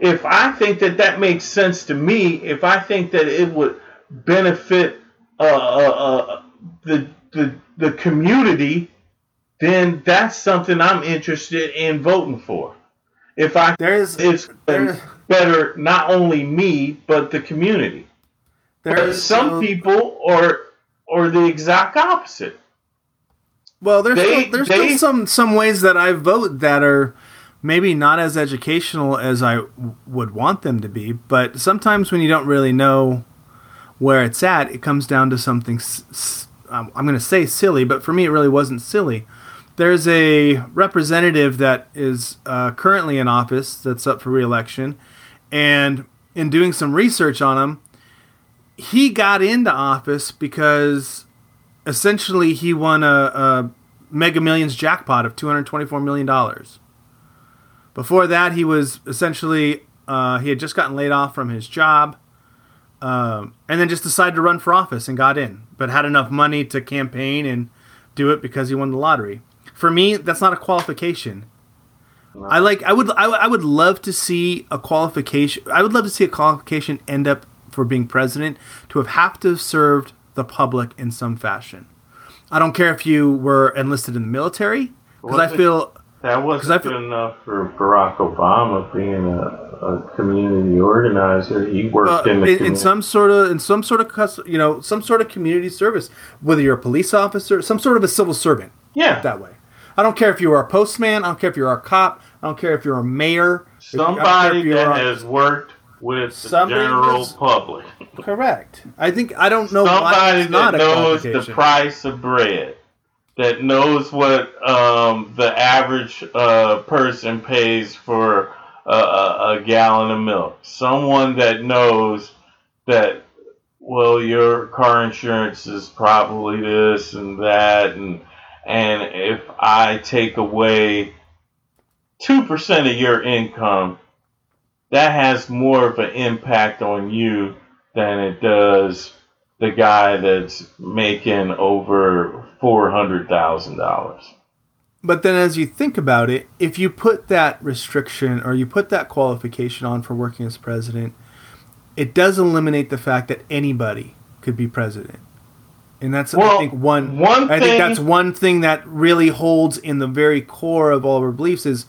If I think that that makes sense to me, if I think that it would benefit uh, uh, uh, the, the the community, then that's something I'm interested in voting for. If I
There's
it's
there-
better not only me but the community. But
there's
some people are are the exact opposite.
Well, there's
They-
still, there's
they-
still some some ways that I vote that are maybe not as educational as I w- would want them to be. But sometimes when you don't really know where it's at, it comes down to something. S- s- I'm going to say silly, but for me, it really wasn't silly. There's a representative that is uh, currently in office that's up for reelection, and in doing some research on him, he got into office because essentially he won a, a Mega Millions jackpot of two hundred twenty-four million dollars. Before that, he was essentially uh, he had just gotten laid off from his job, um, and then just decided to run for office and got in, but had enough money to campaign and do it because he won the lottery. For me, that's not a qualification. I like. I would. I, would- I would love to see a qualification. I would love to see a qualification end up for being president to have have to have served the public in some fashion. I don't care if you were enlisted in the military because I feel
That wasn't good enough for Barack Obama being a, a community organizer. He worked
uh,
in the
in, in some sort of in some sort of cus- you know some sort of community service, whether you're a police officer, some sort of a civil servant.
yeah,
That way, I don't care if you are a postman. I don't care if you're a cop. I don't care if you're a mayor. if- I don't care
somebody that
a-
has worked with the general public.
correct. I think I don't know why
somebody
it's not
that knows the price of bread, that knows what um, the average uh, person pays for a, gallon of milk. Someone that knows that well, your car insurance is probably this and that, and and if I take away two percent of your income, that has more of an impact on you than it does the guy that's making over four hundred thousand dollars.
But then, as you think about it, if you put that restriction or you put that qualification on for working as president, it does eliminate the fact that anybody could be president. And that's, I think, one.
one
I
thing-
think that's one thing that really holds in the very core of all of our beliefs is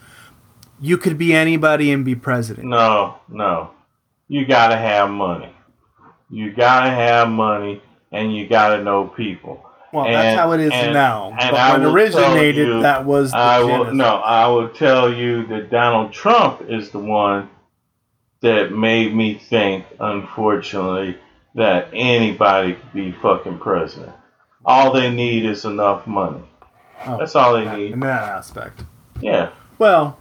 you could be anybody and be president.
No, no, you gotta have money. You gotta have money, and you gotta know people.
Well,
And-
that's how it is
and-
now.
and
But
I
when originated,
you,
that was the
I will
genesis.
no. I will tell you that Donald Trump is the one that made me think, unfortunately, that anybody could be fucking president. All they need is enough money.
Oh,
That's all they
in
need.
In that aspect.
Yeah.
Well,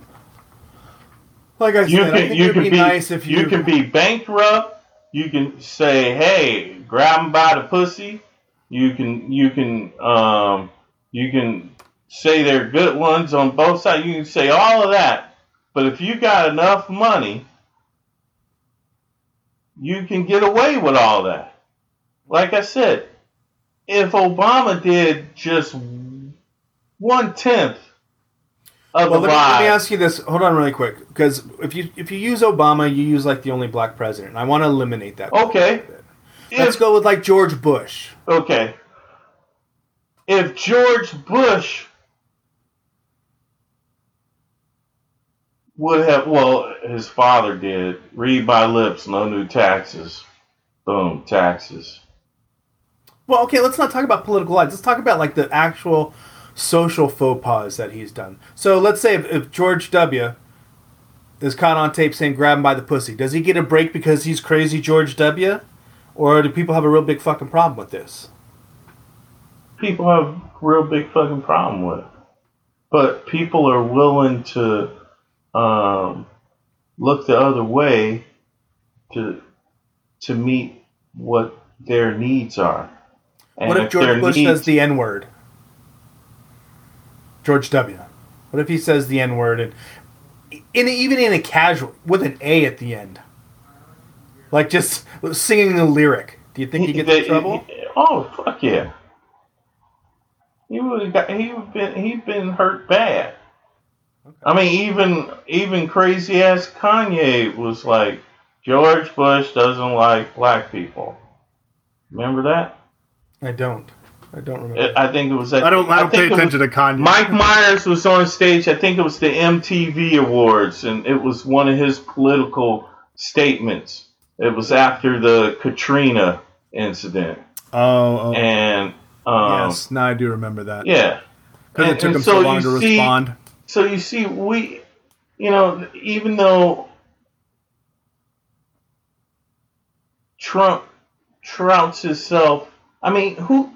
Like I said,
You
I think
you
it would
can
be,
be
nice if you,
you can be bankrupt. You can say, "Hey, grab him by the pussy." You can you can um you can say they're good ones on both sides. You can say all of that, but if you got enough money, you can get away with all that. Like I said, if Obama did just one tenth
Well, let me, let me ask you this. Hold on, really quick, because if you if you use Obama, you use like the only black president. I want to eliminate that.
okay.
Let's go with like George Bush.
Okay. If George Bush would have, well, his father did, read my lips, no new taxes. Boom, taxes.
Well, okay, let's not talk about political lies. Let's talk about like the actual social faux pas that he's done. So let's say if, if George W. is caught on tape saying "grab him by the pussy," does he get a break because he's crazy George W. Or do people have a real big fucking problem with this?
People have real big fucking problem with it. But people are willing to um, look the other way to to meet what their needs are. And
what if
their
George Bush
needs-
says the N word? George W. What if he says the N word and in even in a casual with an A at the end, like just singing a lyric? Do you think he gets in trouble?
he- oh fuck yeah! He would have got. He been. He'd been hurt bad. I mean, even even crazy ass Kanye was like, George Bush doesn't like black people. Remember that?
I don't. I don't remember.
I I think it was. At,
I don't. I don't
think
pay
it was-
attention to Kanye.
Mike Myers was on stage. I think it was the MTV Awards, and it was one of his political statements. It was after the Katrina incident,
oh, oh
and um,
yes. Now I do remember that.
yeah,
because it took him so
so
long to
see-
respond.
so you see, we, you know, even though Trump trouts himself, I mean, who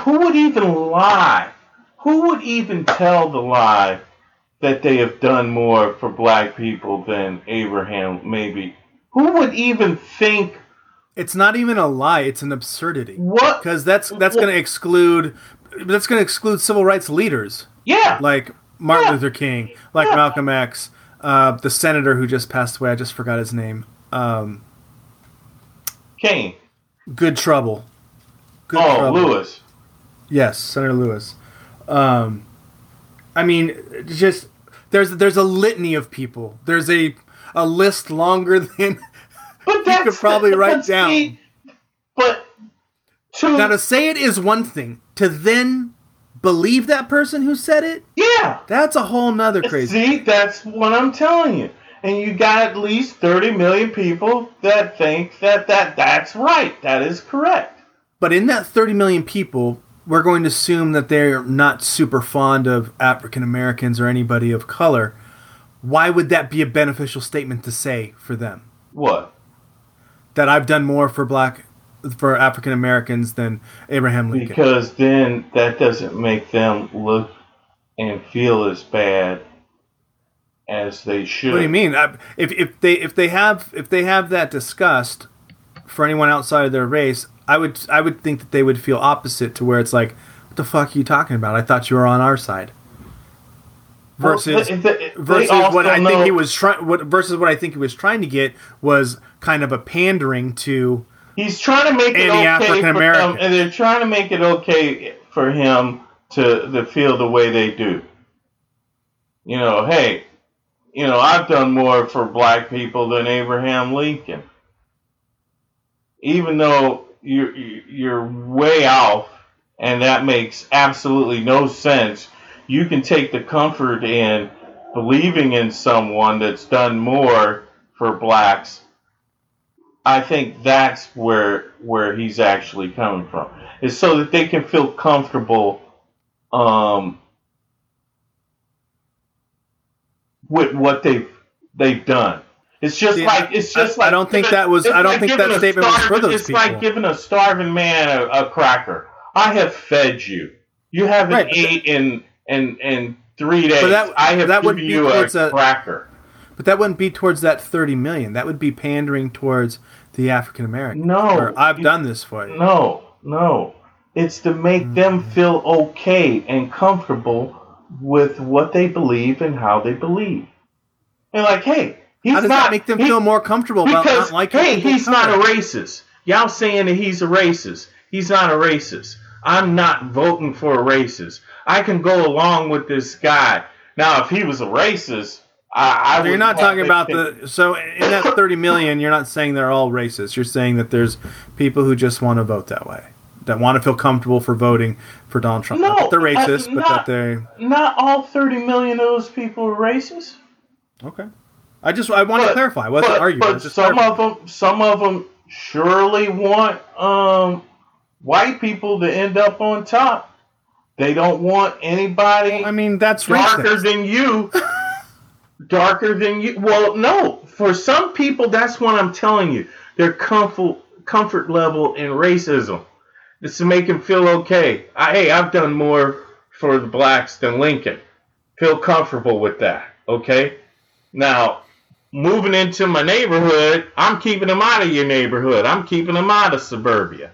who would even lie? Who would even tell the lie that they have done more for black people than Abraham? Maybe who would even think
It's not even a lie. It's an absurdity.
what?
Because that's that's going to exclude that's going to exclude civil rights leaders
Yeah,
like Martin
Yeah.
Luther King, like
Yeah.
Malcolm X, uh, the senator who just passed away. I just forgot his name. Um,
Kane.
Good Trouble. Good
Oh,
Trouble.
Lewis.
Yes, Senator Lewis. Um, I mean, just there's there's a litany of people. There's a a list longer than
But that's
could probably write down.
But to
now to say it is one thing. To then believe that person who said it,
yeah,
that's a whole nother crazy.
See, that's what I'm telling you. And you got at least 30 million people that think that, that that's right. That is correct.
But in that 30 million people, we're going to assume that they're not super fond of African Americans or anybody of color. Why would that be a beneficial statement to say for them?
What?
That I've done more for black for African Americans than Abraham Lincoln.
Because then that doesn't make them look and feel as bad as they should.
what do you mean? If if they if they have if they have that disgust for anyone outside of their race, I would I would think that they would feel opposite to where it's like, what the fuck are you talking about? I thought you were on our side. Versus
they- they
versus what I think he was trying. What versus what I think he was trying to get was kind of a pandering to.
He's trying to make it okay
African
for
American.
them, and they're trying to make it okay for him to to feel the way they do. You know, hey, you know, I've done more for black people than Abraham Lincoln. Even though you're you're way off, and that makes absolutely no sense. You can take the comfort in believing in someone that's done more for blacks I think that's where where he's actually coming from. Is so that they can feel comfortable um, with what they've they've done. It's just
See,
like it's
I-
just
I
like
don't think that was- I don't
like
think that statement was for
starving-
those
It's like
people.
giving a starving man a, a cracker. I have fed you. You haven't
Right, but
ate in in in three days.
that-
I have
that would
given
be
you a
a-
cracker.
But that wouldn't be towards that 30 million. That would be pandering towards the African American.
No,
I've
you-
done this for you.
No, no. It's to make hmm. them feel okay and comfortable with what they believe and how they believe. And like, hey, he's
How does
not
that make them
he-
feel more comfortable about
because
not liking
hey, he's
of
not a racist. Y'all saying that he's a racist. He's not a racist. I'm not voting for a racist. I can go along with this guy. Now, if he was a racist, I, I
So you're not talking about the so in that 30 million you're not saying they're all racist you're saying that there's people who just want to vote that way that want to feel comfortable for voting for Donald Trump not
No,
that they're
uh,
racist but
not-
that they
not all 30 million of those people are racist.
okay I just I want to clarify I wasn't
but,
arguing
But
was
some
clarifying.
of them, some of them surely want um, white people to end up on top. They don't want anybody
I mean that's
darker
racist
than you. darker than you. Well, no. For some people, that's what I'm telling you. Their comfort comfort level in racism. It's to make them feel okay. I, hey, I've done more for the blacks than Lincoln. Feel comfortable with that. Okay. Now, moving into my neighborhood, I'm keeping them out of your neighborhood. I'm keeping them out of suburbia.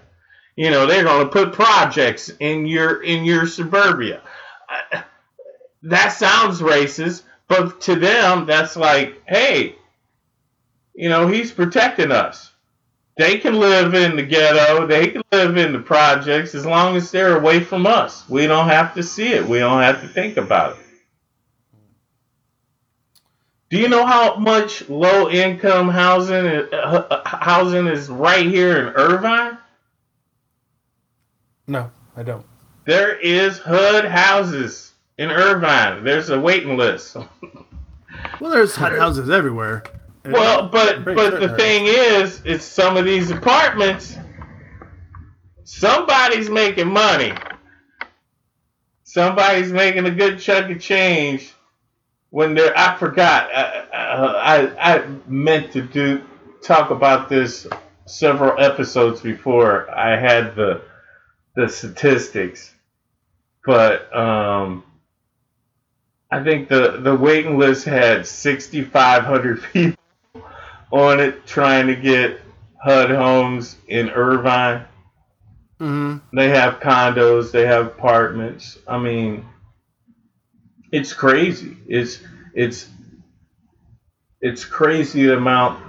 You know, they're going to put projects in your in your suburbia. That sounds racist, but to them, that's like, hey, you know, he's protecting us. They can live in the ghetto, they can live in the projects as long as they're away from us. We don't have to see it. We don't have to think about it. Do you know how much low income housing uh, housing is right here in Irvine?
no I don't
There is HUD houses in Irvine. There's a waiting list.
well there's HUD houses everywhere
Well, but but the thing is, it's some of these apartments. Somebody's making money. Somebody's making a good chunk of change. When they're, I forgot. I, I I meant to do talk about this several episodes before. I had the the statistics, but um, I think the the waiting list had 6,500 people on it trying to get HUD homes in Irvine.
Mm-hmm.
They have condos, they have apartments. I mean, it's crazy. It's it's it's crazy the amount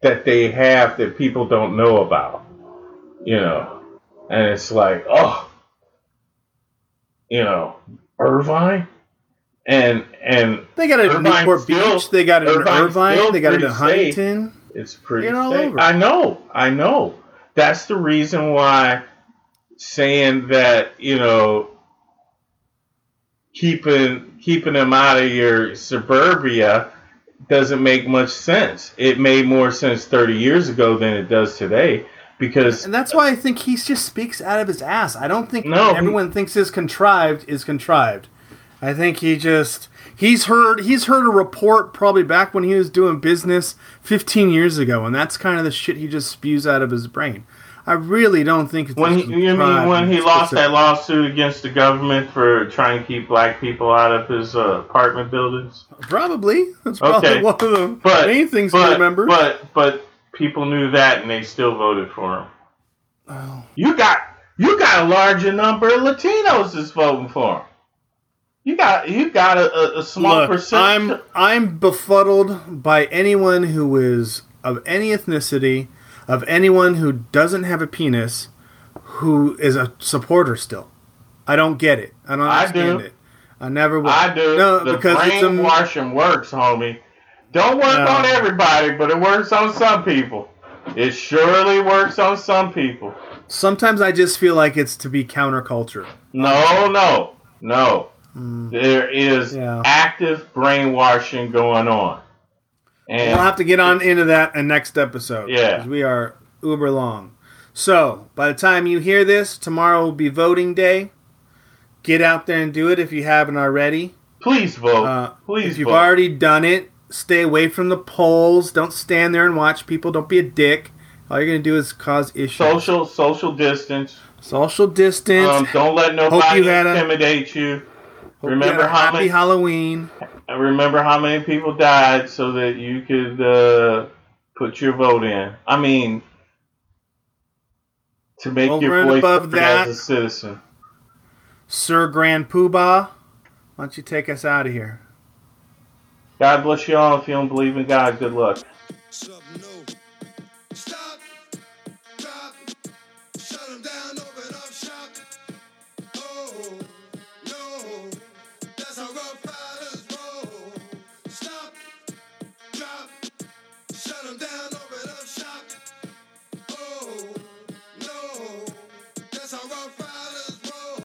that they have that people don't know about. You know, and it's like, oh, you know, Irvine, and and
they got it in Newport
still-
Beach they got it in Irvine they got it in
pretty safe.
Huntington
It's pretty
Get all over.
I know, I know. That's the reason why saying that, you know, keeping keeping them out of your suburbia doesn't make much sense. It made more sense 30 years ago than it does today because
And that's why I think he just speaks out of his ass. I don't think
No, he-
everyone thinks is contrived is contrived. I think he just he's heard he's heard a report probably back when he was doing business 15 years ago, and that's kind of the shit he just spews out of his brain. I really don't think it's
when he, you mean when he lost that lawsuit against the government for trying to keep black people out of his uh, apartment buildings?
Probably that's probably
Okay.
one of the
But
main things
but,
to remember.
But but people knew that and they still voted for him.
Oh.
You got you got a larger number of Latinos that's voting for him. You got you got a, a, small
Look,
percentage.
I'm I'm befuddled by anyone who is of any ethnicity, of anyone who doesn't have a penis, who is a supporter still. I don't get it. I don't
I
understand
do.
it. I never will.
I do.
No,
the
because it's a
brainwashing works, homie. Don't work
No.
on everybody, but it works on some people. It surely works on some people.
sometimes I just feel like it's to be counterculture.
No, no, no. Mm. There is.
Yeah.
active brainwashing going on. And
We'll have to get on into that in next episode.
Yeah.
we are uber long. So by the time you hear this, tomorrow will be voting day. Get out there and do it if you haven't already.
please vote.
Uh,
please
if you've
vote.
already done it, stay away from the polls. Don't stand there and watch people. Don't be a dick. All you're gonna do is cause issues.
social social distance.
Social distance.
Um, don't let nobody
had a-
intimidate you.
Hope
Remember
you had a
how
happy
many-
Halloween.
I remember how many people died so that you could uh, put your vote in. I mean, to make
Over
your voice
above that-
as a citizen.
Sir Grand Poobah, why don't you take us out of here?
God bless you all. If you don't believe in God, good luck.